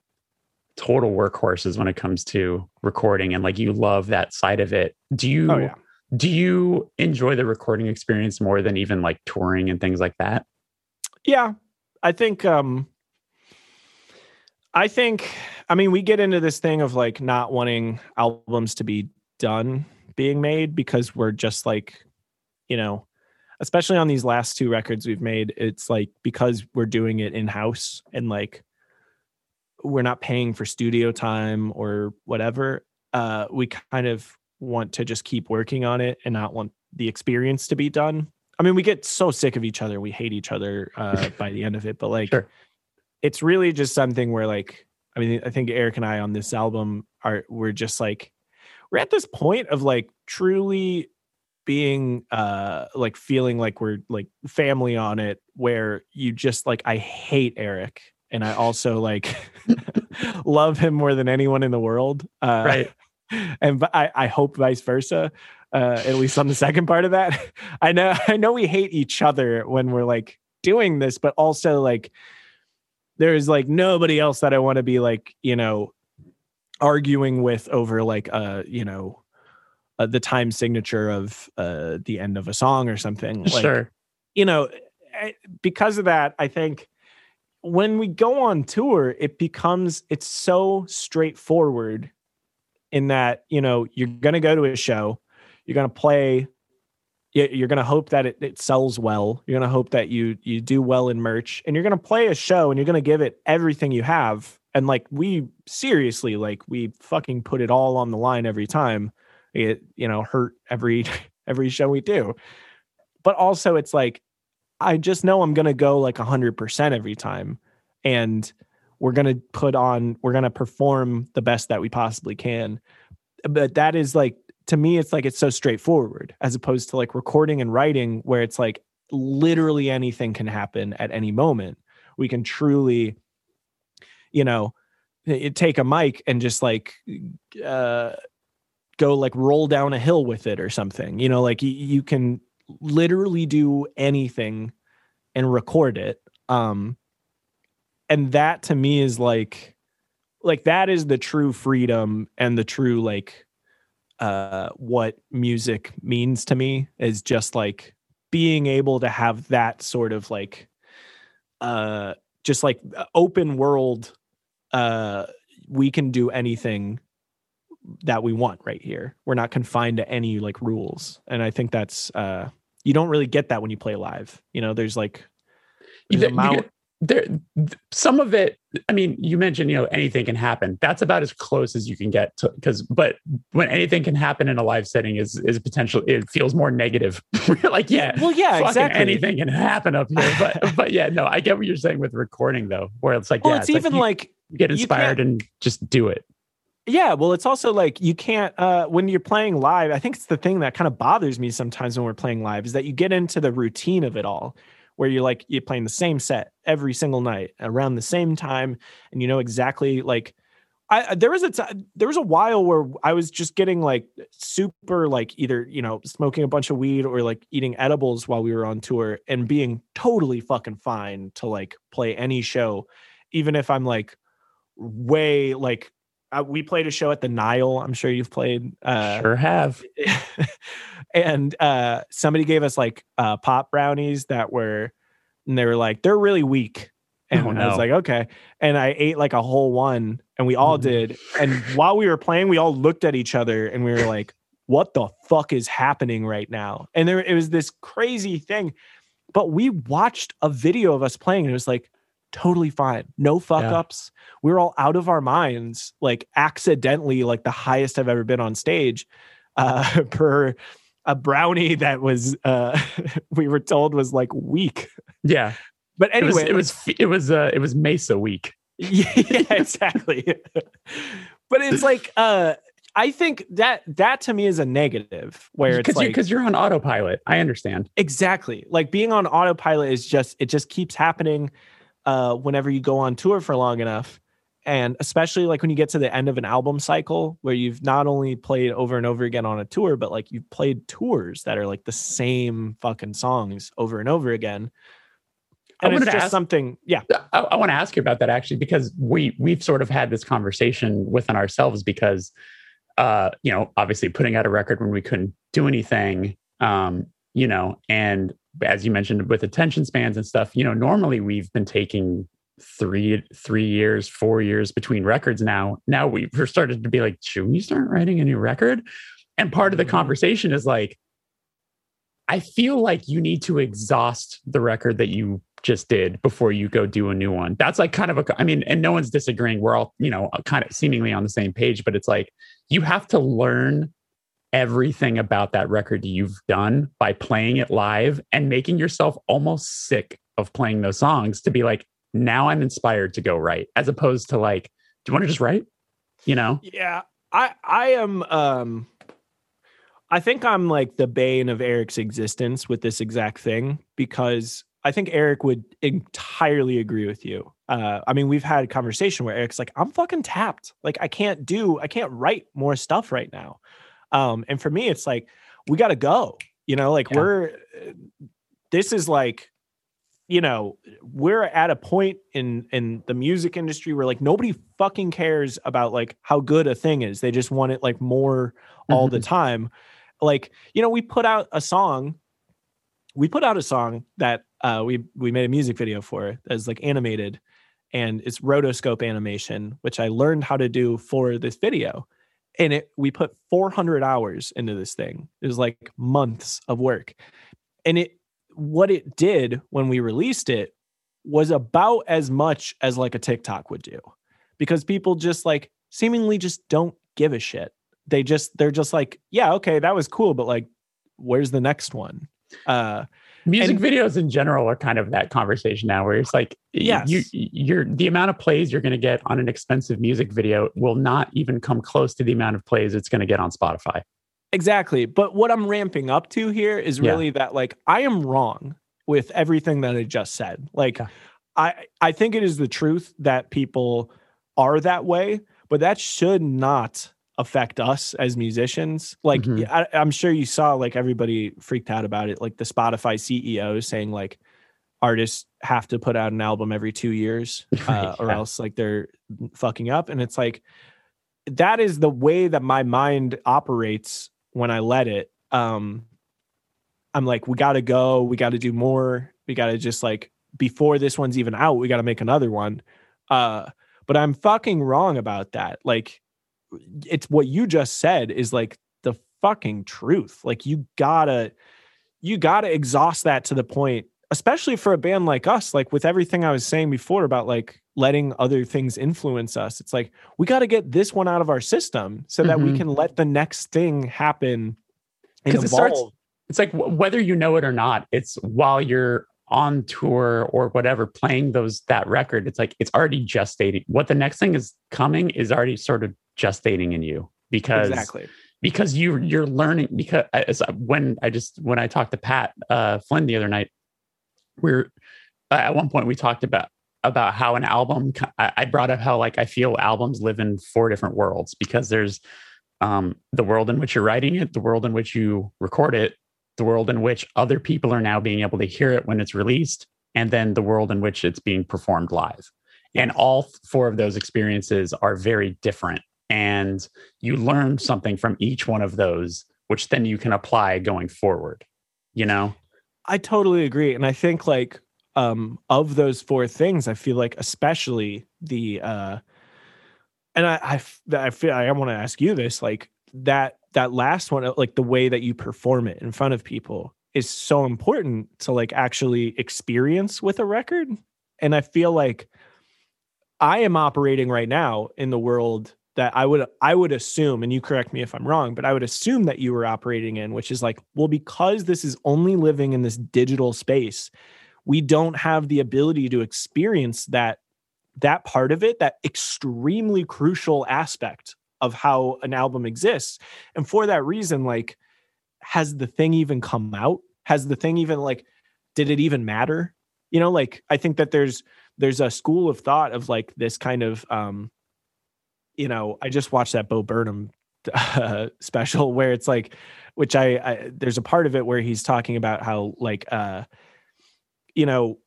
total workhorses when it comes to recording and like you love that side of it. Do you Oh, yeah. do you enjoy the recording experience more than even like touring and things like that? Yeah, I think um I think I mean we get into this thing of like not wanting albums to be done being made because we're just like you know, especially on these last two records we've made, it's like because we're doing it in house and like we're not paying for studio time or whatever, uh we kind of want to just keep working on it and not want the experience to be done. I mean, we get so sick of each other, we hate each other uh, by the end of it. But like, Sure. It's really just something where, like, I mean, I think Eric and I on this album are we're just like we're at this point of like truly being uh like feeling like we're like family on it where you just like I hate Eric and I also like love him more than anyone in the world. Uh Right. and but I, I hope vice versa. Uh, at least on the second part of that, I know I know we hate each other when we're like doing this, but also like there's like nobody else that I want to be like you know arguing with over like uh you know uh, the time signature of uh the end of a song or something. Like, sure. you know, because of that, I think when we go on tour, it becomes it's so straightforward in that you know you're gonna go to a show, you're gonna play, you're gonna hope that it, it sells well, you're gonna hope that you you do well in merch, and you're gonna play a show and you're gonna give it everything you have. And like we seriously, like we fucking put it all on the line every time. It you know hurt every every show we do but also it's like I just know I'm going to go like 100% every time. And we're going to put on, we're going to perform the best that we possibly can. But that is like, to me, it's like it's so straightforward as opposed to like recording and writing where it's like literally anything can happen at any moment. We can truly, you know, take a mic and just like, uh, go like roll down a hill with it or something. You know, like you, you can literally do anything and record it. Um and that to me is like like that is the true freedom and the true like uh what music means to me is just like being able to have that sort of like uh just like open world uh we can do anything that we want right here. We're not confined to any like rules. And I think that's uh you don't really get that when you play live. You know, there's like there's there, amount- there some of it i mean you mentioned you know anything can happen. That's about as close as you can get to because but when anything can happen in a live setting is is potential it feels more negative. Like yeah well yeah exactly. anything can happen up here. But but yeah no i get what you're saying with recording though where it's like well yeah, it's, it's even like, you, like get inspired and just do it. Yeah, well, it's also like you can't uh, when you're playing live. I think it's the thing that kind of bothers me sometimes when we're playing live is that you get into the routine of it all, where you're like you're playing the same set every single night around the same time, and you know exactly like. I there was a t- there was a while where I was just getting like super like either you know smoking a bunch of weed or like eating edibles while we were on tour and being totally fucking fine to like play any show, even if I'm like way like uh, we played a show at the Nile. I'm sure you've played. Uh, sure have. and uh, somebody gave us like uh, pop brownies that were, and they were like, they're really weak. And oh, no. I was like, okay. And I ate like a whole one, and we all mm-hmm. did. And while we were playing, we all looked at each other and we were like, what the fuck is happening right now? And there it was this crazy thing. But we watched a video of us playing, and it was like, totally fine. No fuck yeah. ups. We are all out of our minds, like accidentally, like the highest I've ever been on stage uh, per a brownie that was, uh, we were told was like weak. Yeah. But anyway, it was, it was, it was, uh, it was Mesa week. yeah, exactly. but it's like, uh, I think that that to me is a negative where it's like because you, are on autopilot. I understand exactly. Like being on autopilot is just it just keeps happening uh, whenever you go on tour for long enough. And especially like when you get to the end of an album cycle where you've not only played over and over again on a tour, but like you've played tours that are like the same fucking songs over and over again. And I it's just ask, something, yeah. I, I want to ask you about that actually, because we we've sort of had this conversation within ourselves because uh, you know, obviously putting out a record when we couldn't do anything, um, you know, and as you mentioned with attention spans and stuff you know normally we've been taking three three years four years between records now now we've started to be like should we start writing a new record? And part of the mm-hmm. conversation is like i feel like you need to exhaust the record that you just did before you go do a new one. That's like kind of a i mean and no one's disagreeing. We're all you know kind of seemingly on the same page but it's like you have to learn everything about that record you've done by playing it live and making yourself almost sick of playing those songs to be like, now I'm inspired to go write, as opposed to like, do you want to just write? You know? Yeah. I I am um I think I'm like the bane of Eric's existence with this exact thing because I think Eric would entirely agree with you. Uh, I mean, we've had a conversation where Eric's like, I'm fucking tapped. Like, I can't do, I can't write more stuff right now. Um, and for me, it's like, we got to go, you know, like yeah. we're, this is like, you know, we're at a point in in the music industry where like nobody fucking cares about like how good a thing is. They just want it like more all mm-hmm. the time. Like, you know, we put out a song we put out a song that uh, we we made a music video for that's like animated and it's rotoscope animation which i learned how to do for this video and it we put 400 hours into this thing it was like months of work and it what it did when we released it was about as much as like a tiktok would do because people just like seemingly just don't give a shit they just they're just like yeah okay that was cool but like where's the next one uh Music And- videos in general are kind of that conversation now where it's like Yes. you you're the amount of plays you're going to get on an expensive music video will not even come close to the amount of plays it's going to get on Spotify. Exactly. But what I'm ramping up to here is Yeah. really that like I am wrong with everything that I just said. Like Yeah. I I think it is the truth that people are that way, but that should not affect us as musicians. Like Mhm. I, I'm sure you saw like everybody freaked out about it. Like the Spotify CEO saying like artists have to put out an album every two years uh, Right, or else like they're fucking up. And it's like that is the way that my mind operates when I let it. Um, I'm like, we got to go. We got to do more. We got to just like before this one's even out, we got to make another one. Uh, but I'm fucking wrong about that. Like, it's what you just said is like the fucking truth. Like, you gotta, you gotta exhaust that to the point, especially for a band like us. Like with everything I was saying before about like letting other things influence us. It's like we got to get this one out of our system so that we Mhm. can let the next thing happen and 'Cause it starts- It's like wh- whether you know it or not, it's while you're on tour or whatever playing those that record, it's like it's already gestating. What the next thing is coming is already sort of gestating in you because exactly. because you you're learning because as when I just when I talked to Pat uh, Flynn the other night, we're at one point we talked about about how an album I, brought up how like I feel albums live in four different worlds because there's um, the world in which you're writing it, the world in which you record it, the world in which other people are now being able to hear it when it's released, and then the world in which it's being performed live. And all four of those experiences are very different. And you learn something from each one of those, which then you can apply going forward. You know? I totally agree. And I think like um of those four things, I feel like especially the uh and I I, I feel I want to ask you this, like that that last one, like the way that you perform it in front of people is so important to like actually experience with a record. And I feel like I am operating right now in the world that I would I would assume, and you correct me if I'm wrong, but I would assume that you were operating in, which is like, well, because this is only living in this digital space, we don't have the ability to experience that that part of it, that extremely crucial aspect of how an album exists. And for that reason, like, has the thing even come out? Has the thing even like, did it even matter? You know, like I think that there's there's a school of thought of like this kind of um you know i just watched that bo burnham uh, special where it's like which I, I there's a part of it where he's talking about how like uh you know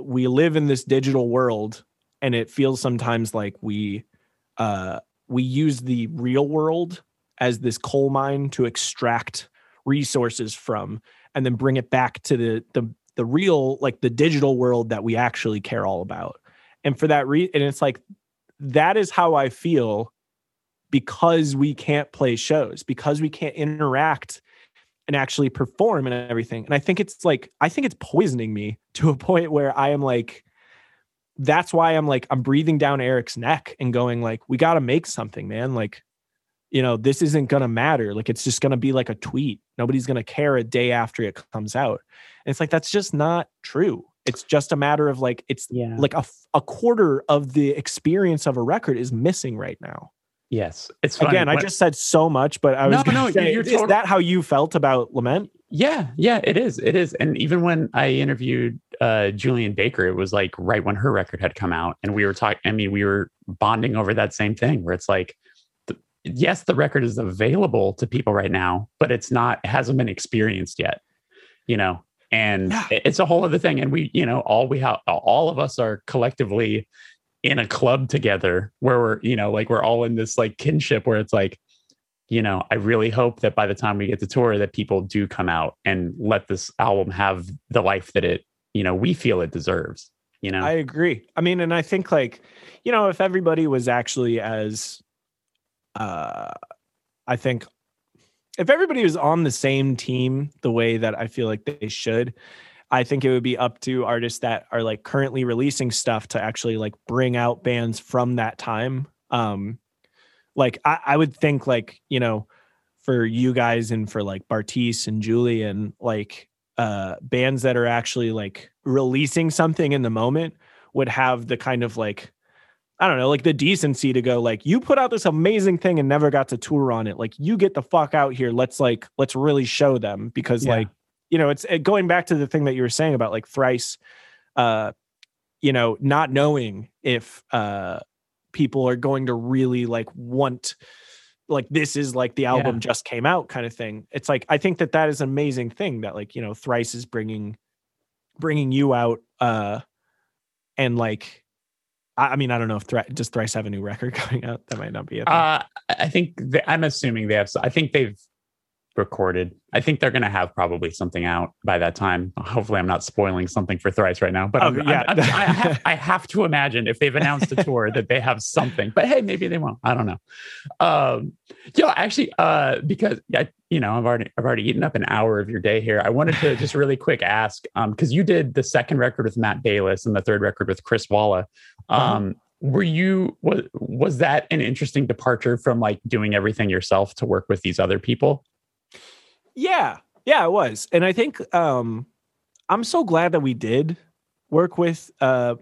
we live in this digital world and it feels sometimes like we uh we use the real world as this coal mine to extract resources from and then bring it back to the the the real like the digital world that we actually care all about. And for that reason and it's like that is how i feel because we can't play shows because we can't interact and actually perform and everything. And i think it's like i think it's poisoning me to a point where i am like that's why i'm like i'm breathing down eric's neck and going like we got to make something man. Like you know this isn't going to matter. Like it's just going to be like a tweet. Nobody's going to care a day after it comes out. And it's like that's just not true. It's just a matter of like it's Yeah. like a quarter of the experience of a record is missing right now Yes. It's funny. again i just said so much but i was No, no, say, you're is total- that how you felt about lament Yeah, yeah, it is. It is. And even when I interviewed uh Julien Baker, it was like right when her record had come out. And we were talking, I mean, we were bonding over that same thing where it's like, the, yes, the record is available to people right now, but it's not, it hasn't been experienced yet, you know? And it's a whole other thing. And we, you know, all we have, all of us are collectively in a club together where we're, you know, like we're all in this like kinship where it's like, you know, I really hope that by the time we get to tour, that people do come out and let this album have the life that it, you know, we feel it deserves. You know, I agree. I mean, and I think like, you know, if everybody was actually as uh I think if everybody was on the same team the way that I feel like they should, I think it would be up to artists that are like currently releasing stuff to actually like bring out bands from that time. Um like I, I would think like, you know, for you guys and for like Bartees and Julie and like uh bands that are actually like releasing something in the moment would have the kind of like I don't know, like the decency to go like you put out this amazing thing and never got to tour on it. Like you get the fuck out here. Let's like let's really show them because Yeah. like you know it's it, going back to the thing that you were saying about like thrice uh you know not knowing if uh people are going to really like want like this is like the album Yeah. just came out kind of thing it's like i think that that is an amazing thing that like you know thrice is bringing bringing you out uh and like i, I mean i don't know if Thri- does thrice have a new record coming out that might not be it Uh, I think they, I'm assuming they have. I think they've recorded. I think they're going to have probably something out by that time. Hopefully, I'm not spoiling something for Thrice right now. But I'm, Oh, I'm- yeah. I'm- I, have, I have to imagine if they've announced a tour that they have something. But hey, maybe they won't. I don't know. Um, yo, actually, uh, because yeah, you know, I've already I've already eaten up an hour of your day here. I wanted to just really quick ask, um, because you did the second record with Matt Bayles and the third record with Chris Walla. Uh-huh. Um, were you was was that an interesting departure from like doing everything yourself to work with these other people? Yeah. Yeah, it was. And I think um I'm so glad that we did work with uh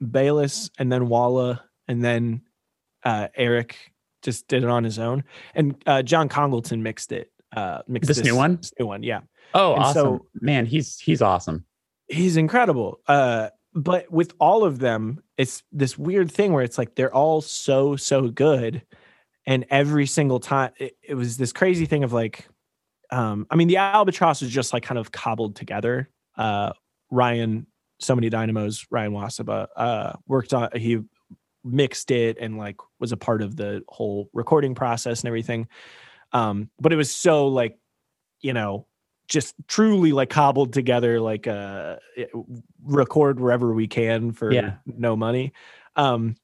Bayles and then Walla and then uh Eric just did it on his own. And uh John Congleton mixed it. Uh mixed This new one? this new one, yeah. Oh, And awesome. so- Man, he's he's awesome. He's incredible. Uh but with all of them, it's this weird thing where it's like they're all so so good and every single time it, it was this crazy thing of like um i mean the albatross was just like kind of cobbled together. Uh ryan so many dynamos ryan wasoba uh worked on he mixed it and like was a part of the whole recording process and everything. Um but it was so like you know just truly like cobbled together like uh record wherever we can for Yeah. no money. Um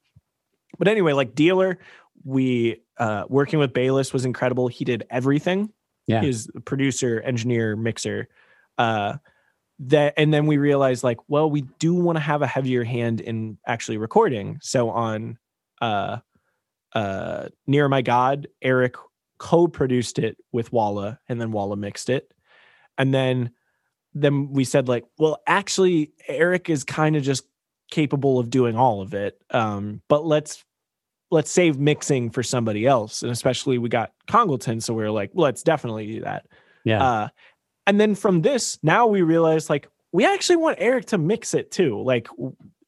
but anyway like dealer we uh working with bayles was incredible. He did everything Yeah. a producer engineer mixer uh that and then we realized like well we do want to have a heavier hand in actually recording. So on uh uh near my god eric co-produced it with walla and then walla mixed it. And then then we said like well actually eric is kind of just capable of doing all of it. Um but let's let's save mixing for somebody else and especially we got congleton so we are like well, let's definitely do that Yeah. uh and then from this now we realize like we actually want eric to mix it too like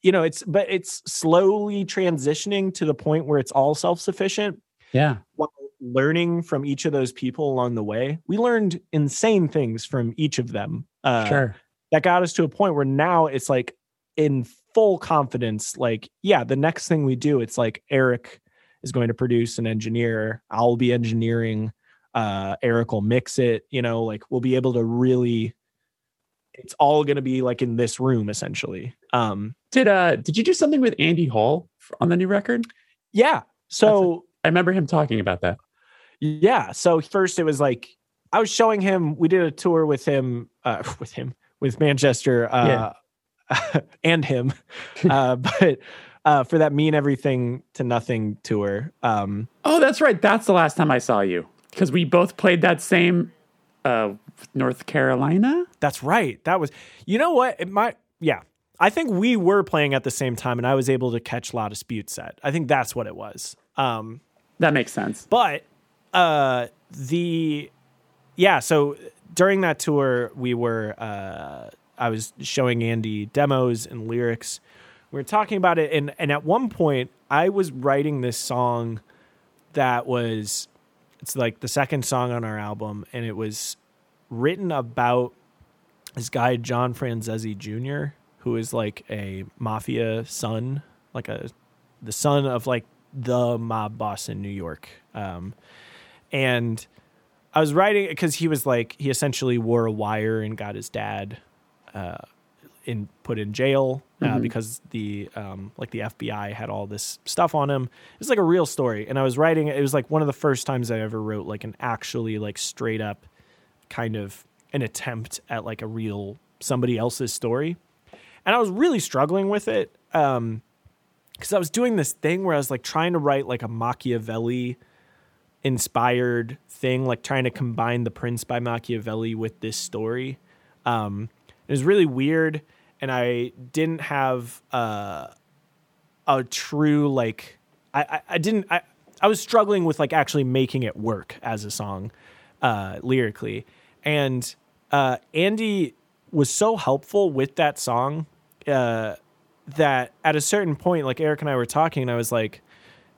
you know it's but it's slowly transitioning to the point where it's all self-sufficient yeah. while learning from each of those people along the way we learned insane things from each of them uh sure. that got us to a point where now it's like in full confidence like yeah the next thing we do it's like eric is going to produce an engineer i'll be engineering uh eric will mix it you know like we'll be able to really it's all going to be like in this room essentially um Did uh did you do something with Andy Hull on the new record? yeah so I remember him talking about that. Yeah. So first it was like I was showing him we did a tour with him uh with him with Manchester uh and him. uh but uh for that mean everything to nothing tour. Um Oh, that's right. That's the last time I saw you because we both played that same uh North Carolina. that's right. That was you know what? It might yeah. I think we were playing at the same time and I was able to catch La Dispute set. I think that's what it was. Um That makes sense. but uh the yeah so during that tour we were uh i was showing andy demos and lyrics. We were talking about it and and at one point i was writing this song that was it's like the second song on our album and it was written about this guy john franzese jr who is like a mafia son like a the son of like the mob boss in new york. Um and I was writing it because he was like he essentially wore a wire and got his dad uh, in put in jail uh, Mhm. because the um, like the FBI had all this stuff on him. It's like a real story, and I was writing. It was like one of the first times I ever wrote like an actually like straight up kind of an attempt at like a real somebody else's story, and I was really struggling with it. Um, because I was doing this thing where I was like trying to write like a Machiavelli inspired thing, like trying to combine the Prince by Machiavelli with this story. Um, it was really weird, and I didn't have uh, a true like. I, I, I didn't. I, I was struggling with like actually making it work as a song, uh, lyrically, and uh, Andy was so helpful with that song uh, that at a certain point, like Eric and I were talking, and I was like,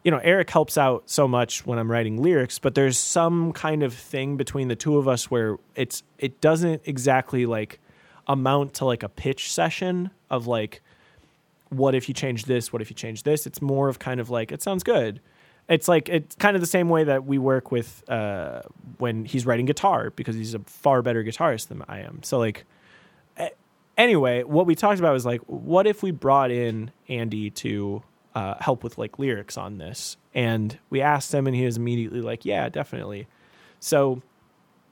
you know, Eric helps out so much when I'm writing lyrics, but there's some kind of thing between the two of us where it's it doesn't exactly like amount to like a pitch session of like what if you change this, what if you change this? It's more of kind of like it sounds good. It's like it's kind of the same way that we work with uh, when he's writing guitar because he's a far better guitarist than I am. So like anyway, what we talked about was like, what if we brought in Andy to uh, help with like lyrics on this? And we asked him, and he was immediately like, yeah, definitely. So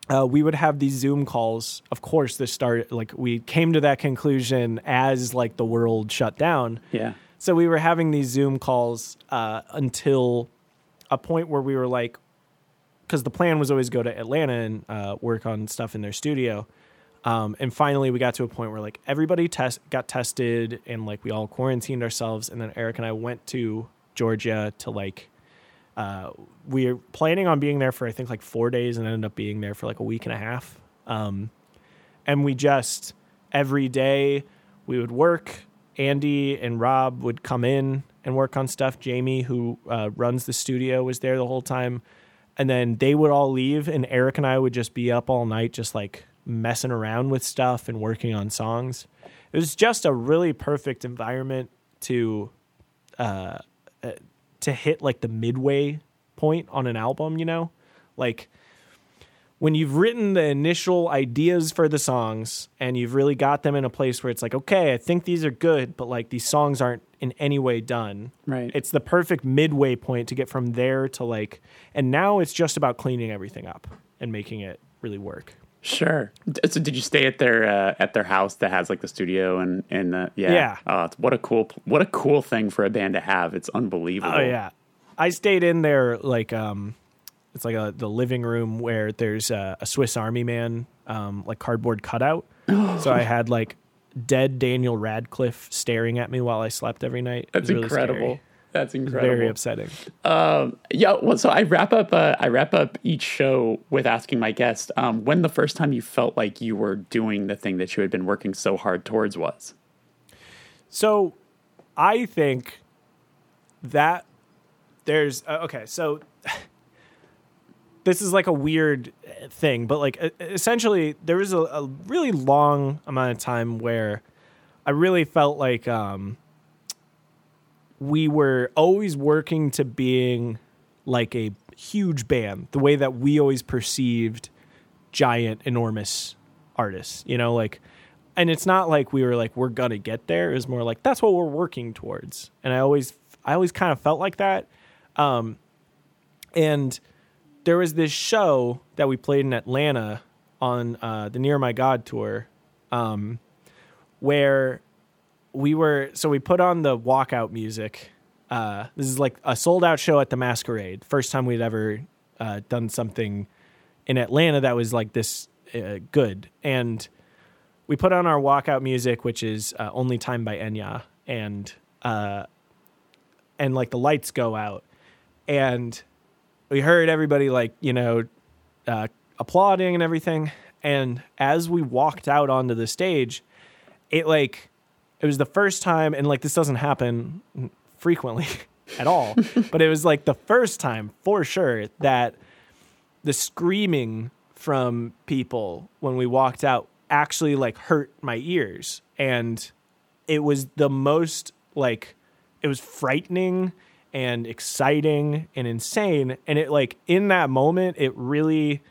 uh, we would have these Zoom calls. Of course, this started like we came to that conclusion as like the world shut down. Yeah. So we were having these Zoom calls uh, until a point where we were like, because the plan was always go to Atlanta and uh, work on stuff in their studio. Um, and finally, we got to a point where like everybody test got tested and like we all quarantined ourselves. And then Eric and I went to Georgia to like uh, we were planning on being there for I think like four days and ended up being there for like a week and a half. Um, and we just every day we would work. Andy and Rob would come in and work on stuff. Jamie, who uh, runs the studio, was there the whole time. And then they would all leave, and Eric and I would just be up all night, just like messing around with stuff and working on songs. It was just a really perfect environment to uh, uh, to hit like the midway point on an album, you know? Like when you've written the initial ideas for the songs and you've really got them in a place where it's like, okay, I think these are good, but like these songs aren't in any way done. Right. It's the perfect midway point to get from there to like, and now it's just about cleaning everything up and making it really work. Sure. So did you stay at their uh, at their house that has like the studio and and the yeah? Yeah. It's, what a cool what a cool thing for a band to have. It's unbelievable. Oh yeah, I stayed in there like um, it's like a the living room where there's a, a Swiss Army man um like cardboard cutout. so I had like dead Daniel Radcliffe staring at me while I slept every night. It That's was really incredible. scary. That's incredible. Very upsetting. Um, yeah. Well, so I wrap up. Uh, I wrap up each show with asking my guest um, when the first time you felt like you were doing the thing that you had been working so hard towards was. So I think that there's uh, okay, so this is like a weird uh, thing, but like essentially there was a, a really long amount of time where I really felt like um we were always working to being like a huge band, the way that we always perceived giant, enormous artists, you know, like and it's not like we were like we're gonna get there. It was more like that's what we're working towards. And I always I always kind of felt like that. Um and there was this show that we played in Atlanta on uh, the Near My God tour, um, where we were. So we put on the walkout music. Uh, this is like a sold out show at the Masquerade. First time we'd ever uh, done something in Atlanta that was like this uh, good. And we put on our walkout music, which is uh, "Only Time" by Enya, and uh, and like the lights go out, and we heard everybody like you know uh, applauding and everything and as we walked out onto the stage it like it was the first time and like this doesn't happen frequently at all but it was like the first time for sure that the screaming from people when we walked out actually like hurt my ears. And it was the most like it was frightening and exciting and insane. And it like in that moment it really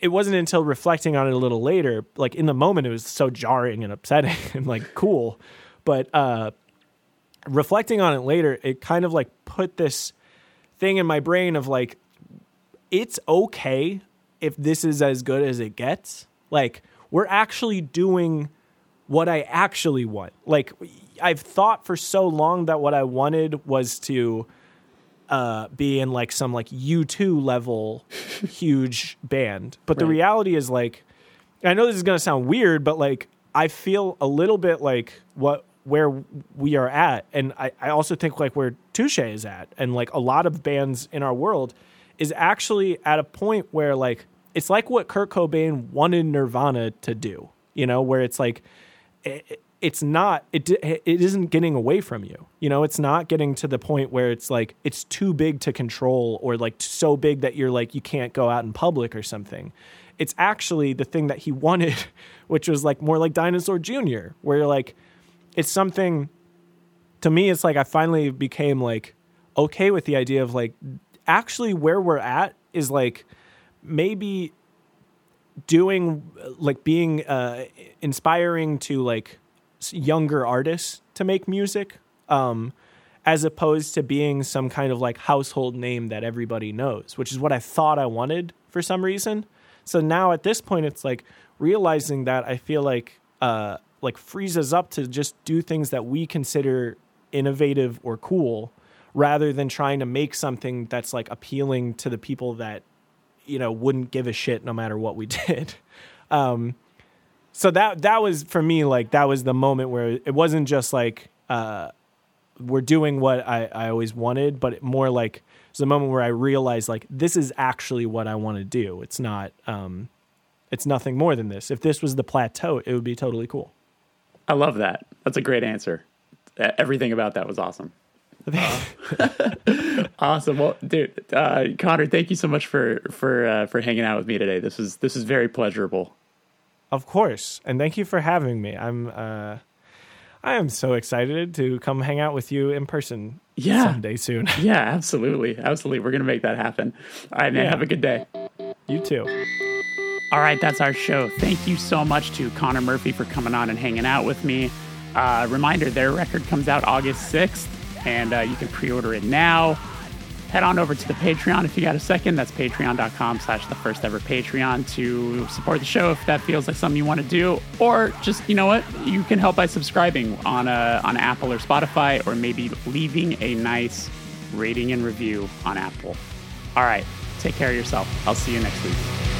it wasn't until reflecting on it a little later like in the moment it was so jarring and upsetting and like cool but uh reflecting on it later it kind of like put this thing in my brain of like it's okay if this is as good as it gets like we're actually doing what I actually want. Like I've thought for so long that what I wanted was to uh, be in like some like U2 level huge band. But the reality is like I know this is going to sound weird, but like I feel a little bit like what where we are at, and I, I also think like where Touche is at, and like a lot of bands in our world is actually at a point where like it's like what Kurt Cobain wanted Nirvana to do, you know, where it's like it, it's not it it isn't getting away from you. You know, it's not getting to the point where it's like it's too big to control or like so big that you're like you can't go out in public or something. It's actually the thing that he wanted, which was like more like Dinosaur Jr., where you're like it's something to me it's like I finally became like okay with the idea of like actually where we're at is like maybe doing like being uh inspiring to like younger artists to make music um as opposed to being some kind of like household name that everybody knows which is what i thought i wanted for some reason. So now at this point it's like realizing that i feel like uh like frees us up to just do things that we consider innovative or cool rather than trying to make something that's like appealing to the people that you know wouldn't give a shit no matter what we did. Um so that that was for me like that was the moment where it wasn't just like uh we're doing what I, I always wanted, but more like it's the moment where I realized like this is actually what I want to do. It's not um it's nothing more than this. If this was the plateau, it would be totally cool. I love that. That's a great answer. Everything about that was awesome. awesome. Well, dude, uh, Conor, thank you so much for for uh, for hanging out with me today. This is this is very pleasurable. Of course, and thank you for having me. I'm uh, I am so excited to come hang out with you in person. Yeah, someday soon. yeah, absolutely, absolutely. We're gonna make that happen. All right, man. Yeah. Have a good day. You too. All right, that's our show. Thank you so much to Conor Murphy for coming on and hanging out with me. Uh, reminder: their record comes out August sixth and uh, you can pre-order it now. Head on over to the Patreon if you got a second. That's patreon.com slash the first ever Patreon to support the show if that feels like something you want to do. Or just, you know what, you can help by subscribing on a, uh, on Apple or Spotify or maybe leaving a nice rating and review on Apple. All right, take care of yourself. I'll see you next week.